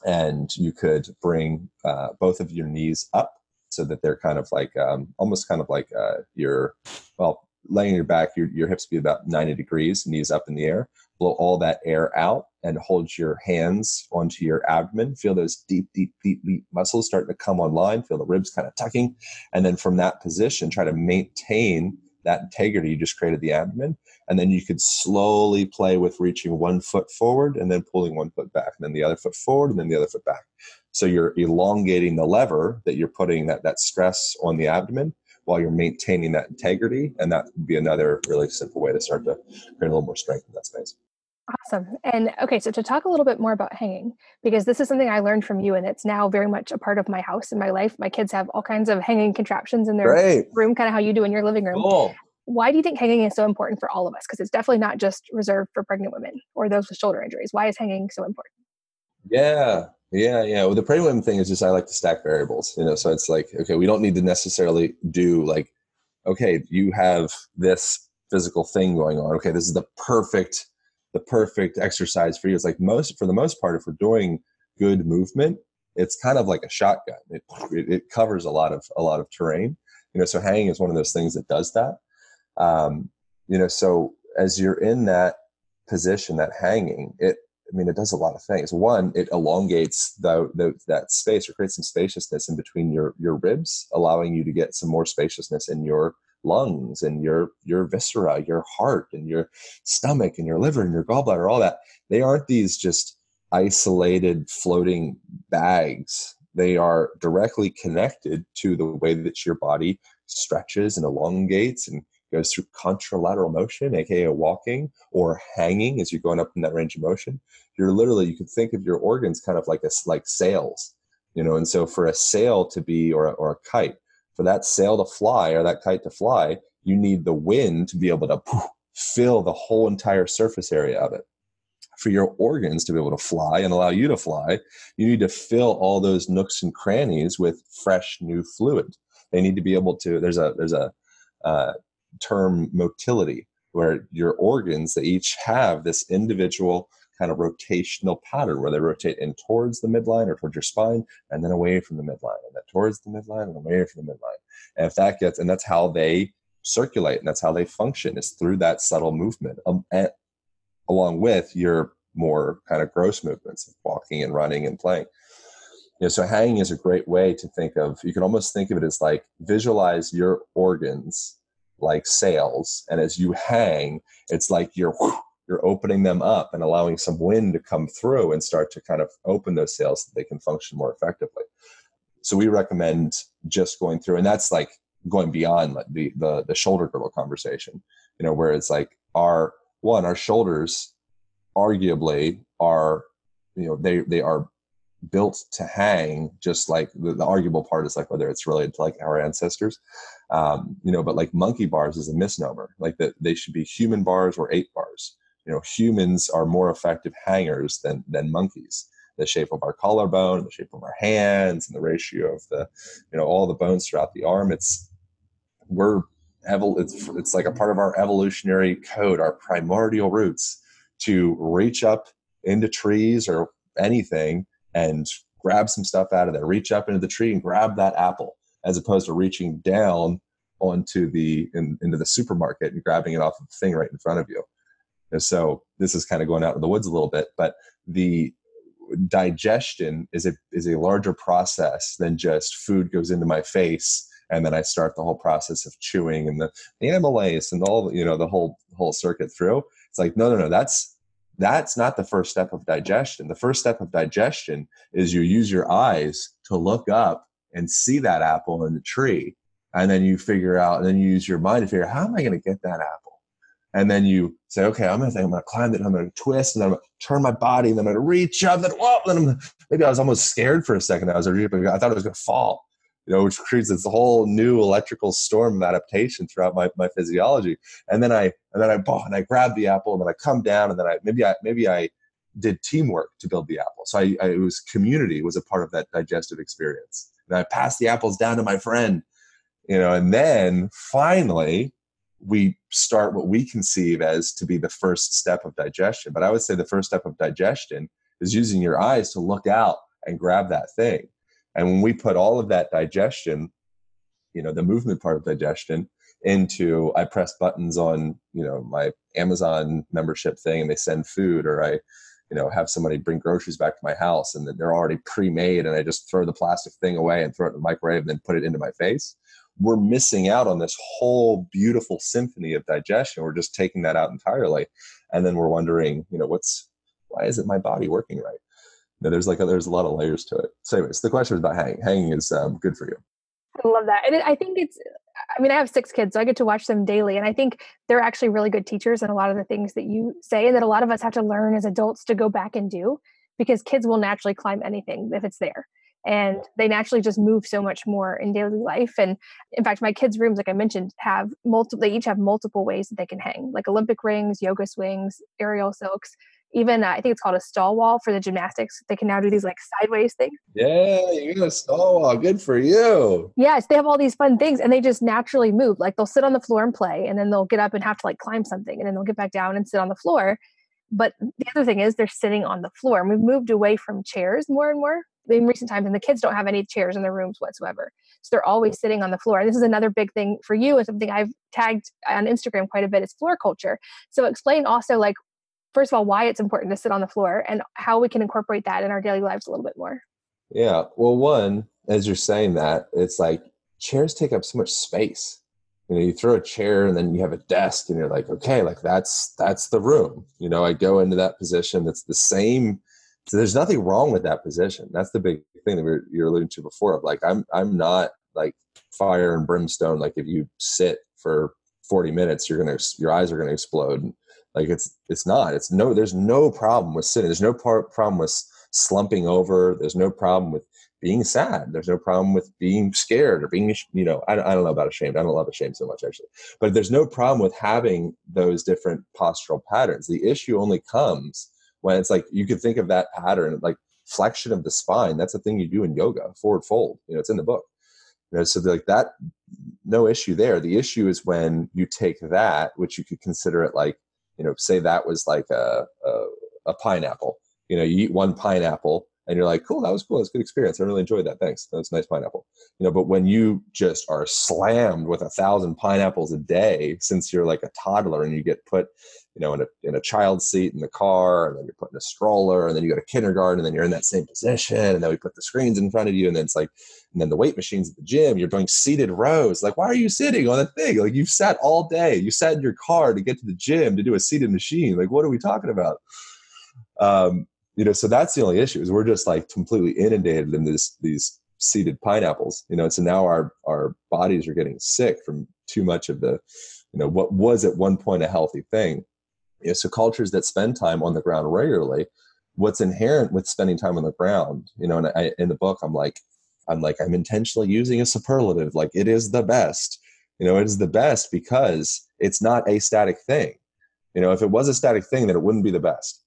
and you could bring uh, both of your knees up so that they're kind of like um, almost kind of like uh, your well laying your back your, your hips be about 90 degrees knees up in the air blow all that air out and hold your hands onto your abdomen. Feel those deep deep deep deep muscles starting to come online. Feel the ribs kind of tucking. And then from that position try to maintain that integrity you just created the abdomen and then you could slowly play with reaching one foot forward and then pulling one foot back and then the other foot forward and then the other foot back. So you're elongating the lever that you're putting that, that stress on the abdomen while you're maintaining that integrity and that would be another really simple way to start to create a little more strength in that space Awesome. And okay, so to talk a little bit more about hanging, because this is something I learned from you, and it's now very much a part of my house and my life. My kids have all kinds of hanging contraptions in their Great. room, kind of how you do in your living room. Cool. why do you think hanging is so important for all of us? Because it's definitely not just reserved for pregnant women or those with shoulder injuries. Why is hanging so important? Yeah, yeah, yeah. Well, the pregnant women thing is just I like to stack variables, you know. So it's like, okay, we don't need to necessarily do like, okay, you have this physical thing going on. Okay, this is the perfect, the perfect exercise for you. It's like most, for the most part, if we're doing good movement, it's kind of like a shotgun. It, it, covers a lot of a lot of terrain. You know, so hanging is one of those things that does that. Um, you know, so as you're in that position, that hanging, it I mean, it does a lot of things. One, it elongates the, the, that space or creates some spaciousness in between your your ribs, allowing you to get some more spaciousness in your lungs and your your viscera, your heart and your stomach and your liver and your gallbladder, all that. They aren't these just isolated floating bags. They are directly connected to the way that your body stretches and elongates and goes through contralateral motion, aka walking, or hanging as you're going up in that range of motion. You're literally you can think of your organs kind of like a like sails, you know. And so for a sail to be or or a kite, for that sail to fly or that kite to fly, you need the wind to be able to fill the whole entire surface area of it. For your organs to be able to fly and allow you to fly, you need to fill all those nooks and crannies with fresh new fluid. They need to be able to. There's a there's a uh, term motility, where your organs they each have this individual kind of rotational pattern where they rotate in towards the midline or towards your spine and then away from the midline and then towards the midline and away from the midline. And if that gets, and that's how they circulate and that's how they function is through that subtle movement um, and, along with your more kind of gross movements of walking and running and playing. You know, so hanging is a great way to think of, you can almost think of it as like visualize your organs like sails. And as you hang, it's like you're you're opening them up and allowing some wind to come through and start to kind of open those sails so they can function more effectively. So we recommend just going through, and that's like going beyond the the, the shoulder girdle conversation, you know, where it's like our one, our shoulders arguably are, you know, they they are built to hang just like the, the, arguable part is like whether it's related to like our ancestors um, you know but like monkey bars is a misnomer like that they should be human bars or ape bars you know humans are more effective hangers than than monkeys. The shape of our collarbone the shape of our hands and the ratio of the you know all the bones throughout the arm it's we're it's, it's like a part of our evolutionary code our primordial roots to reach up into trees or anything and grab some stuff out of there reach up into the tree and grab that apple as opposed to reaching down onto the in, into the supermarket and grabbing it off of the thing right in front of you and so this is kind of going out in the woods a little bit, but the digestion is a is a larger process than just food goes into my face and then I start the whole process of chewing and the, the amylase and all you know the whole whole circuit through. It's like no no no that's that's not the first step of digestion. The first step of digestion is you use your eyes to look up and see that apple in the tree, and then you figure out, and then you use your mind to figure out how am I going to get that apple and then you say, okay, I'm gonna think I'm gonna climb it, I'm gonna twist, and then I'm gonna turn my body, and then I'm gonna reach up, then whoa, then I'm maybe I was almost scared for a second. I was I thought I was gonna fall, you know, which creates this whole new electrical storm of adaptation throughout my, my physiology. And then I and then I and I grab the apple, and then I come down, and then I maybe I maybe I did teamwork to build the apple. So I, I it was community was a part of that digestive experience. And I passed the apples down to my friend, you know, and then finally we start what we conceive as to be the first step of digestion. But I would say the first step of digestion is using your eyes to look out and grab that thing. And when we put all of that digestion, you know, the movement part of digestion into I press buttons on, you know, my Amazon membership thing and they send food or I, you know, have somebody bring groceries back to my house and they're already pre-made and I just throw the plastic thing away and throw it in the microwave and then put it into my face we're missing out on this whole beautiful symphony of digestion. We're just taking that out entirely. And then we're wondering, you know, what's, why isn't my body working right? You know, there's like, a, there's a lot of layers to it. So anyways, the question is about hanging. Hanging is um, good for you. I love that. And I think it's, I mean, I have six kids, so I get to watch them daily. And I think they're actually really good teachers in a lot of the things that you say and that a lot of us have to learn as adults to go back and do because kids will naturally climb anything if it's there and they naturally just move so much more in daily life and in fact my kids rooms like i mentioned have multiple they each have multiple ways that they can hang like olympic rings yoga swings aerial silks even uh, i think it's called a stall wall for the gymnastics. They can now do these like sideways things. Yeah you got a stall wall good for you. Yes they have all these fun things and they just naturally move like they'll sit on the floor and play and then they'll get up and have to like climb something and then they'll get back down and sit on the floor. But the other thing is they're sitting on the floor and we've moved away from chairs more and more in recent times and the kids don't have any chairs in their rooms whatsoever. So they're always sitting on the floor. And this is another big thing for you and something i've tagged on instagram quite a bit is floor culture. So explain also like first of all why it's important to sit on the floor and how we can incorporate that in our daily lives a little bit more. Yeah. Well one as you're saying that it's like chairs take up so much space. You know you throw a chair and then you have a desk and you're like okay like that's that's the room. You know i go into that position that's the same so there's nothing wrong with that position. That's the big thing that we you're alluding to before. Of like, I'm I'm not like fire and brimstone. Like if you sit for 40 minutes, you're gonna your eyes are gonna explode. Like it's it's not. It's no. There's no problem with sitting. There's no problem with slumping over. There's no problem with being sad. There's no problem with being scared or being, you know, I, I don't know about ashamed. I don't love ashamed so much actually, but there's no problem with having those different postural patterns. The issue only comes when it's like you could think of that pattern like flexion of the spine that's a thing you do in yoga forward fold you know it's in the book you know so like that no issue there the issue is when you take that which you could consider it like you know say that was like a, a, a pineapple you know you eat one pineapple and you're like, cool, that was cool. That's a good experience. I really enjoyed that. Thanks. that That's nice pineapple. You know, but when you just are slammed with a thousand pineapples a day since you're like a toddler and you get put, you know, in a in a child seat in the car, and then you're put in a stroller, and then you go to kindergarten, and then you're in that same position, and then we put the screens in front of you, and then it's like, and then the weight machines at the gym, you're doing seated rows. Like, why are you sitting on a thing? Like you've sat all day. You sat in your car to get to the gym to do a seated machine. Like, what are we talking about? Um, you know so that's the only issue is we're just like completely inundated in this these seeded pineapples you know so now our our bodies are getting sick from too much of the you know what was at one point a healthy thing you know, so cultures that spend time on the ground regularly what's inherent with spending time on the ground you know and I, in the book i'm like i'm like i'm intentionally using a superlative like it is the best. You know it is the best because it's not a static thing. You know if it was a static thing then it wouldn't be the best.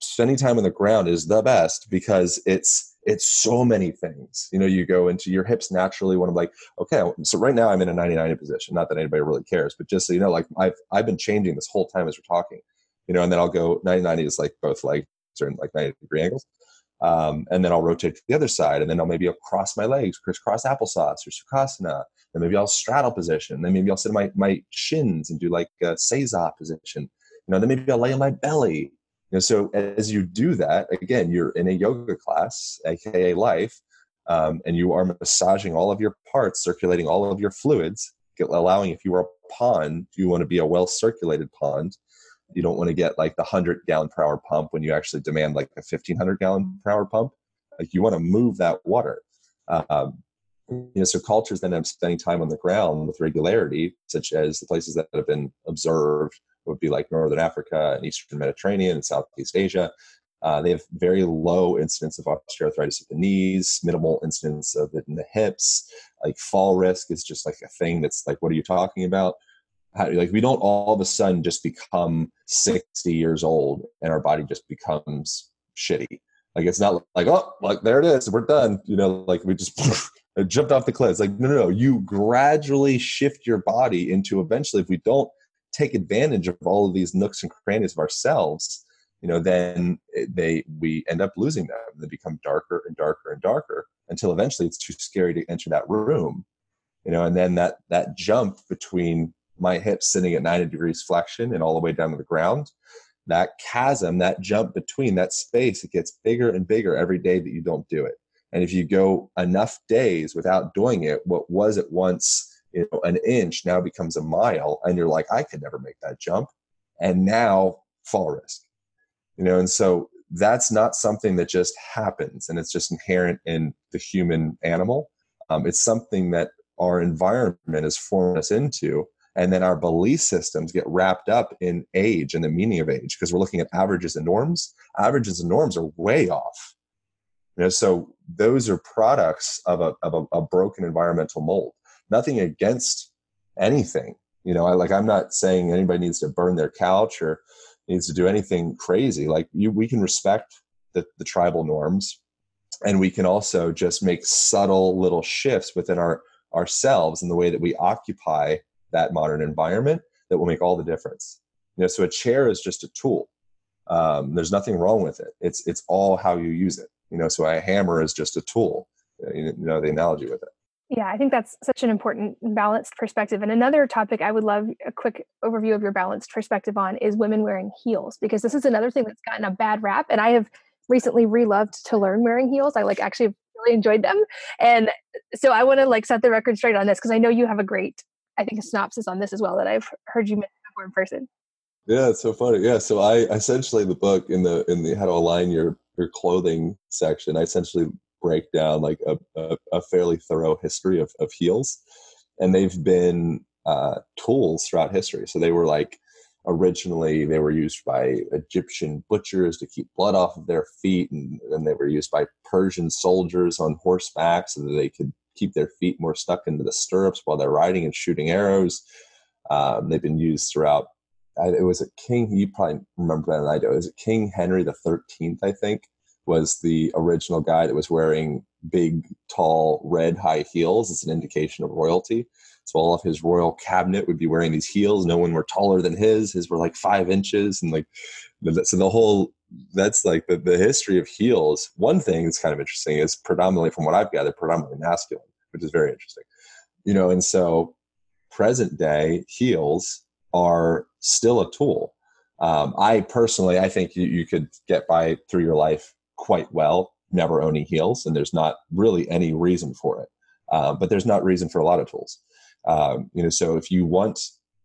Spending time on the ground is the best because it's it's so many things. You know, you go into your hips naturally when I'm like, okay, so right now I'm in a 99 position. Not that anybody really cares, but just so you know, like I've I've been changing this whole time as we're talking. You know, and then I'll go 90 is like both legs are in like 90 degree angles. Um, and then I'll rotate to the other side, and then I'll maybe I'll cross my legs, crisscross applesauce or sukhasana. Then maybe I'll straddle position. Then maybe I'll sit my, my shins and do like a seiza position. You know, then maybe I'll lay on my belly so as you do that, again, you're in a yoga class, aka life, um, and you are massaging all of your parts, circulating all of your fluids, allowing if you are a pond, you want to be a well circulated pond. You don't want to get like the 100 gallon per hour pump when you actually demand like a 1500 gallon per hour pump. Like you want to move that water. Um, you know, so cultures then up spending time on the ground with regularity, such as the places that have been observed would be like Northern Africa and Eastern Mediterranean and Southeast Asia. Uh, they have very low incidence of osteoarthritis at the knees, minimal incidence of it in the hips. Like fall risk is just like a thing that's like, what are you talking about? How, like we don't all of a sudden just become 60 years old and our body just becomes shitty. Like it's not like, oh, like there it is, we're done. You know, like we just jumped off the cliff. It's like, no, no, no. You gradually shift your body into eventually, if we don't take advantage of all of these nooks and crannies of ourselves, you know, then they we end up losing them. They become darker and darker and darker until eventually it's too scary to enter that room. You know, and then that that jump between my hips sitting at 90 degrees flexion and all the way down to the ground, that chasm, that jump between that space, it gets bigger and bigger every day that you don't do it. And if you go enough days without doing it, what was at once you know an inch now becomes a mile and you're like i could never make that jump. And now fall risk. You know and so that's not something that just happens and it's just inherent in the human animal. Um, it's something that our environment has formed us into and then our belief systems get wrapped up in age and the meaning of age because we're looking at averages and norms. Averages and norms are way off. You know, so those are products of a of a, a broken environmental mold. Nothing against anything. You know, I like I'm not saying anybody needs to burn their couch or needs to do anything crazy. Like you, we can respect the, the tribal norms, and we can also just make subtle little shifts within our ourselves and the way that we occupy that modern environment that will make all the difference. You know, so a chair is just a tool. Um, there's nothing wrong with it. It's it's all how you use it. You know, so a hammer is just a tool. You know, the analogy with it. Yeah, I think that's such an important balanced perspective. And another topic I would love a quick overview of your balanced perspective on is women wearing heels, because this is another thing that's gotten a bad rap. And I have recently reloved to learn wearing heels. I like actually really enjoyed them. And so I want to like set the record straight on this because I know you have a great, I think, a synopsis on this as well that I've heard you mention before in person. Yeah, it's so funny. Yeah, so I essentially the book in the in the how to align your your clothing section, I essentially break down like a, a, a fairly thorough history of, of heels, and they've been uh, tools throughout history. So they were like originally they were used by Egyptian butchers to keep blood off of their feet, and, and they were used by Persian soldiers on horseback so that they could keep their feet more stuck into the stirrups while they're riding and shooting arrows. Um, they've been used throughout. it was a king. You probably remember that, I do. It was King Henry the Thirteenth, I think, was the original guy that was wearing big, tall, red high heels. It's an indication of royalty. So all of his royal cabinet would be wearing these heels. No one were taller than his. His were like five inches, and like so the whole that's like the, the history of heels. One thing that's kind of interesting is predominantly, from what I've gathered, predominantly masculine, which is very interesting. You know, and so present day heels are still a tool. Um, I personally, I think you, you could get by through your life quite well never owning heels, and there's not really any reason for it. Uh, but there's not reason for a lot of tools. Um, you know, so if you want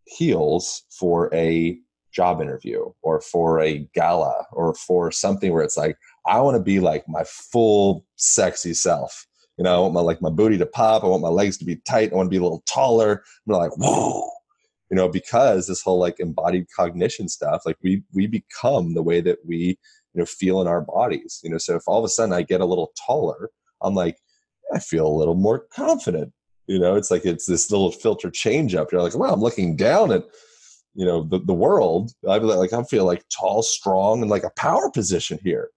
heels for a job interview or for a gala or for something where it's like I want to be like my full sexy self. You know, I want my like my booty to pop. I want my legs to be tight. I want to be a little taller. I'm like whoa. You know, because this whole like embodied cognition stuff, like we we become the way that we you know feel in our bodies. You know, so if all of a sudden I get a little taller, I'm like I feel a little more confident. You know, it's like it's this little filter change up. You're like, wow, I'm looking down at, you know, the, the world. I like I feel like tall, strong, and like a power position here.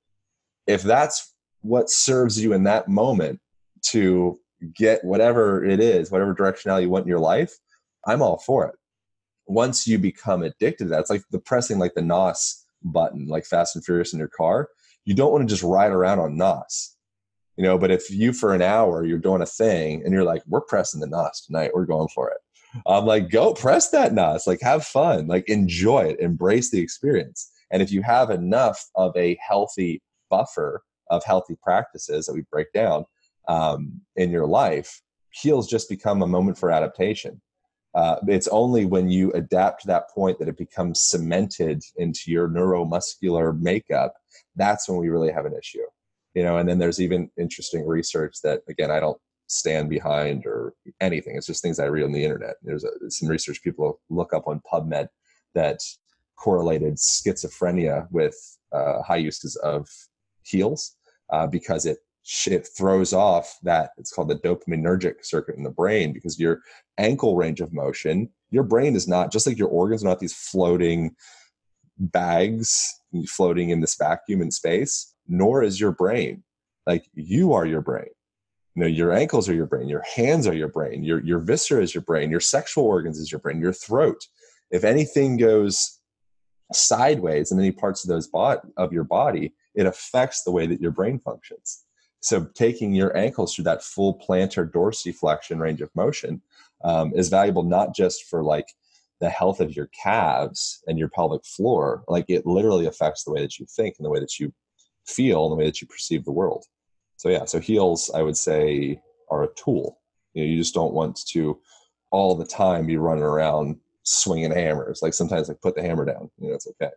If that's what serves you in that moment to get whatever it is, whatever directionality you want in your life, I'm all for it. Once you become addicted to that, it's like the pressing like the NOS button, like Fast and Furious in your car. You don't want to just ride around on NOS you know but if you for an hour you're doing a thing and you're like we're pressing the nos tonight we're going for it. I'm like go press that nos like have fun like enjoy it embrace the experience. And if you have enough of a healthy buffer of healthy practices that we break down um, in your life heels just become a moment for adaptation uh, it's only when you adapt to that point that it becomes cemented into your neuromuscular makeup that's when we really have an issue. You know and then there's even interesting research that again i don't stand behind or anything. It's just things i read on the internet. There's a, some research people look up on pubmed that correlated schizophrenia with uh, high uses of heels uh, because it it throws off that it's called the dopaminergic circuit in the brain because your ankle range of motion your brain is not just like your organs are not these floating bags floating in this vacuum in space nor is your brain. Like you are your brain. You know, your ankles are your brain, your hands are your brain, your your viscera is your brain, your sexual organs is your brain, your throat. If anything goes sideways in any parts of those bot of your body, it affects the way that your brain functions. So taking your ankles through that full plantar dorsiflexion range of motion um, is valuable not just for like the health of your calves and your pelvic floor, like it literally affects the way that you think and the way that you feel and the way that you perceive the world. So yeah, so heels I would say are a tool. You know, you just don't want to all the time be running around swinging hammers. Like sometimes like put the hammer down. You know, it's okay.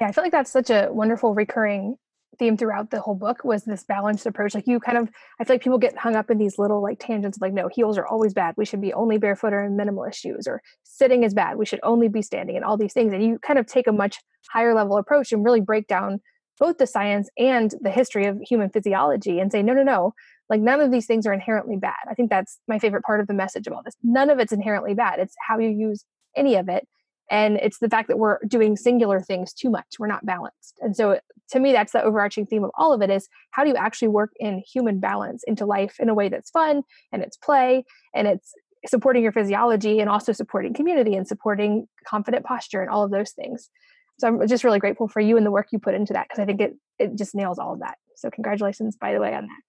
Yeah, I feel like that's such a wonderful recurring theme throughout the whole book was this balanced approach. Like you kind of, I feel like people get hung up in these little like tangents. of Like, no, heels are always bad. We should be only barefoot or in minimalist shoes, or sitting is bad. We should only be standing, and all these things. And you kind of take a much higher level approach and really break down both the science and the history of human physiology and say, no, no, no, like none of these things are inherently bad. I think that's my favorite part of the message of all this. None of it's inherently bad. It's how you use any of it. And it's the fact that we're doing singular things too much. We're not balanced. And so to me, that's the overarching theme of all of it is how do you actually work in human balance into life in a way that's fun and it's play and it's supporting your physiology and also supporting community and supporting confident posture and all of those things. So I'm just really grateful for you and the work you put into that because I think it it just nails all of that. So congratulations, by the way, on that.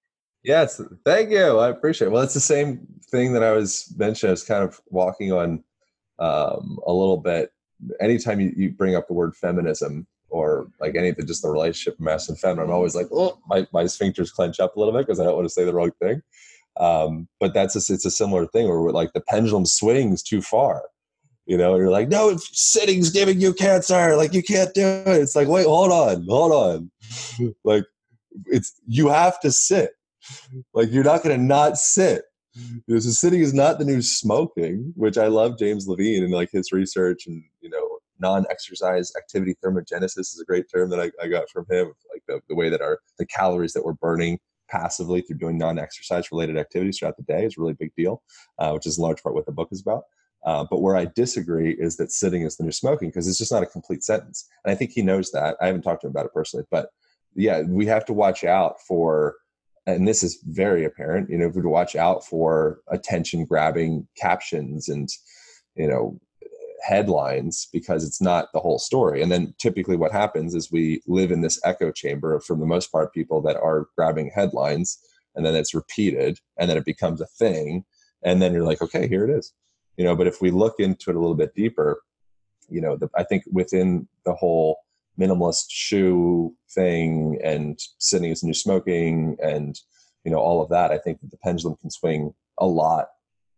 Yes, thank you. I appreciate it. Well, it's the same thing that I was mentioning. I was kind of walking on um, a little bit. Anytime you, you bring up the word feminism or like anything, just the relationship of masculine and feminine, I'm always like, oh, my, my sphincters clench up a little bit because I don't want to say the wrong thing. Um, but that's a, it's a similar thing where like the pendulum swings too far, you know, and you're like, no, sitting's giving you cancer. Like you can't do it. It's like, wait, hold on, hold on. like it's, you have to sit. Like you're not going to not sit. So sitting is not the new smoking, which I love James Levine and like his research and, you know, non-exercise activity thermogenesis is a great term that I, I got from him. Like the, the way that our, the calories that we're burning passively through doing non-exercise related activities throughout the day is a really big deal, uh, which is in large part what the book is about. Uh, but where I disagree is that sitting is the new smoking because it's just not a complete sentence. And I think he knows that. I haven't talked to him about it personally, but yeah, we have to watch out for, and this is very apparent, you know, we have to watch out for attention grabbing captions and, you know, headlines because it's not the whole story. And then typically what happens is we live in this echo chamber of, for the most part, people that are grabbing headlines and then it's repeated and then it becomes a thing. And then you're like, okay, here it is. You know, but if we look into it a little bit deeper, you know, the, I think within the whole minimalist shoe thing and sitting as new smoking and, you know, all of that, I think that the pendulum can swing a lot,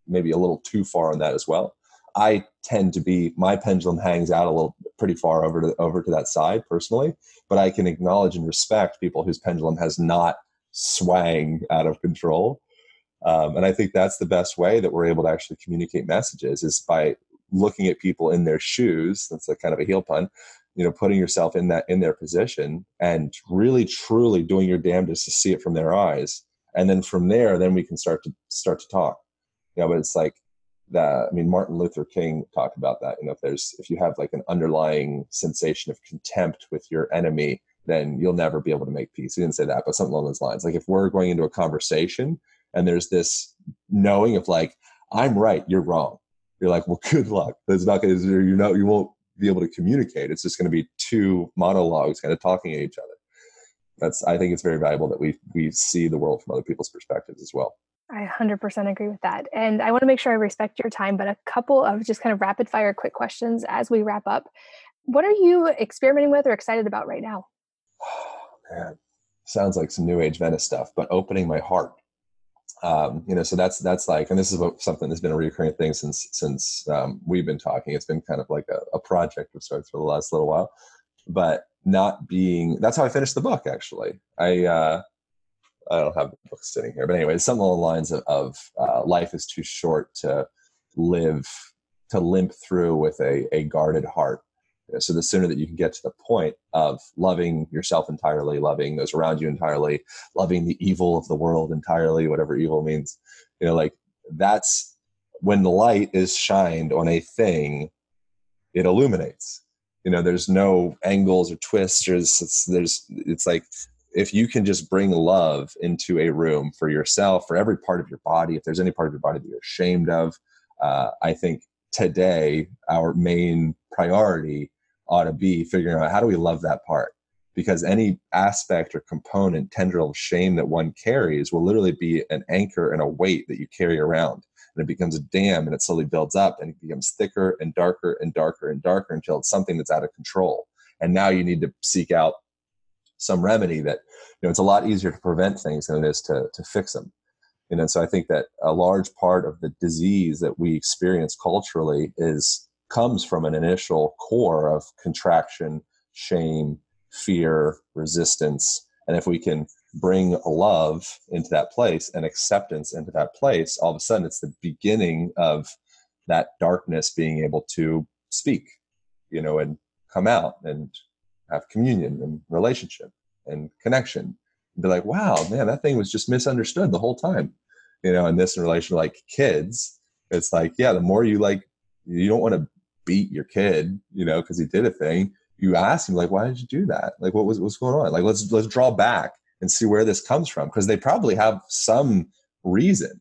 maybe a little too far on that as well I tend to be my pendulum hangs out a little pretty far over to over to that side personally, but I can acknowledge and respect people whose pendulum has not swang out of control. Um, and I think that's the best way that we're able to actually communicate messages is by looking at people in their shoes. That's a kind of a heel pun, you know, putting yourself in that in their position and really truly doing your damnedest to see it from their eyes. And then from there, then we can start to start to talk. You know, but it's like that i mean martin luther king talked about that you know if there's if you have like an underlying sensation of contempt with your enemy then you'll never be able to make peace he didn't say that but something along those lines like if we're going into a conversation and there's this knowing of like i'm right you're wrong you're like well good luck that's not to you know you won't be able to communicate it's just going to be two monologues kind of talking at each other that's i think it's very valuable that we we see the world from other people's perspectives as well I 100% agree with that. And I want to make sure I respect your time, but a couple of just kind of rapid fire quick questions as we wrap up. What are you experimenting with or excited about right now? Oh, man, sounds like some new age Venice stuff, but opening my heart. Um, you know, so that's that's like, and this is what, something that's been a recurring thing since since um, we've been talking. It's been kind of like a, a project of sorts for the last little while, but not being. That's how I finished the book. Actually, I uh, I don't have the book sitting here, but anyway, something along the lines of, of uh, life is too short to live to limp through with a, a guarded heart. So the sooner that you can get to the point of loving yourself entirely, loving those around you entirely, loving the evil of the world entirely, whatever evil means, you know, like that's when the light is shined on a thing, it illuminates. You know, there's no angles or twists. There's it's, there's it's like if you can just bring love into a room for yourself, for every part of your body, if there's any part of your body that you're ashamed of, uh, I think today our main priority ought to be figuring out how do we love that part? Because any aspect or component tendril of shame that one carries will literally be an anchor and a weight that you carry around. And it becomes a dam and it slowly builds up and it becomes thicker and darker and darker and darker until it's something that's out of control. And now you need to seek out some remedy that you know it's a lot easier to prevent things than it is to to fix them. You know, and so I think that a large part of the disease that we experience culturally is comes from an initial core of contraction, shame, fear, resistance, and if we can bring love into that place and acceptance into that place, all of a sudden it's the beginning of that darkness being able to speak, you know, and come out and have communion and relationship. and connection. And Be like, wow, man, that thing was just misunderstood the whole time. You know, and this in relation to like kids, it's like, yeah, the more you like, you don't want to beat your kid, you know, because he did a thing. You ask him like, why did you do that? Like, what was what's going on? Like, let's let's draw back and see where this comes from because they probably have some reason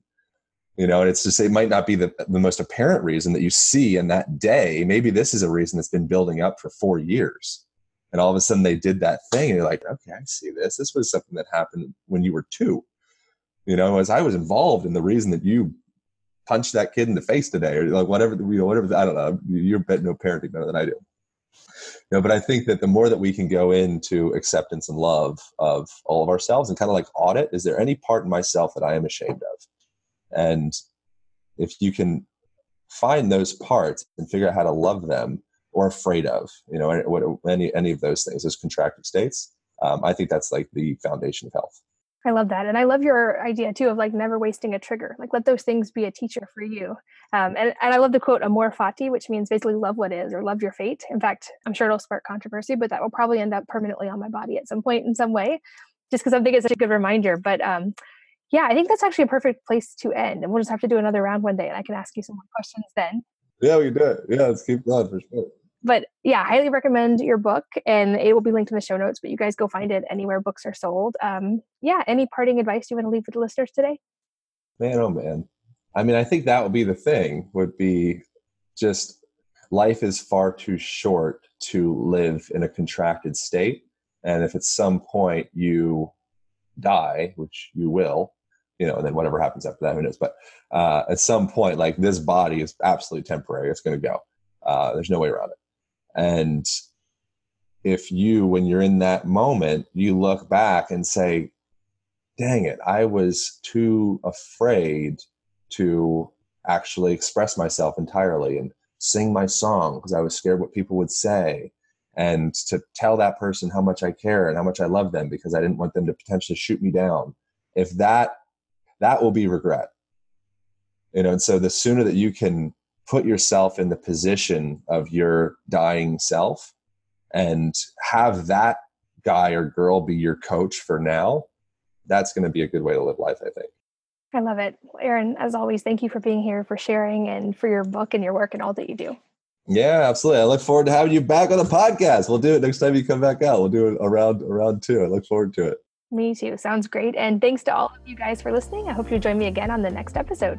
you know and it's just it might not be the, the most apparent reason that you see in that day maybe this is a reason that's been building up for four years and all of a sudden they did that thing and you're like okay i see this this was something that happened when you were two you know as i was involved in the reason that you punched that kid in the face today or like whatever you know whatever i don't know. You're bet no parenting better than i do. Know but i think that the more that we can go into acceptance and love of all of ourselves and kind of like audit is there any part in myself that i am ashamed of? And if you can find those parts and figure out how to love them or afraid of, you know, any any of those things, those contracted states, um, I think that's like the foundation of health. I love that. And I love your idea too of like never wasting a trigger. Like let those things be a teacher for you. Um, and, and I love the quote amor fati, which means basically love what is or love your fate. In fact, I'm sure it'll spark controversy, but that will probably end up permanently on my body at some point in some way, just because I think it's such a good reminder. But um, yeah, I think that's actually a perfect place to end. And we'll just have to do another round one day and I can ask you some more questions then. Yeah, we do. Yeah, let's keep going for sure. But yeah, highly recommend your book and it will be linked in the show notes, but you guys go find it anywhere books are sold. Um, yeah, any parting advice you want to leave with the listeners today? Man, oh man. I mean, I think that would be the thing, would be just life is far too short to live in a contracted state. And if at some point you die, which you will, you know, and then whatever happens after that, who knows? But uh, at some point, like this body is absolutely temporary. It's going to go. Uh, there's no way around it. And if you, when you're in that moment, you look back and say, dang it, I was too afraid to actually express myself entirely and sing my song because I was scared what people would say and to tell that person how much I care and how much I love them because I didn't want them to potentially shoot me down. If that that will be regret. You know, and so the sooner that you can put yourself in the position of your dying self and have that guy or girl be your coach for now, that's going to be a good way to live life, I think. I love it. Aaron, as always, thank you for being here, for sharing, and for your book and your work and all that you do. Yeah, absolutely. I look forward to having you back on the podcast. We'll do it next time you come back out. We'll do it around around two. I look forward to it. Me too. Sounds great. And thanks to all of you guys for listening. I hope you join me again on the next episode.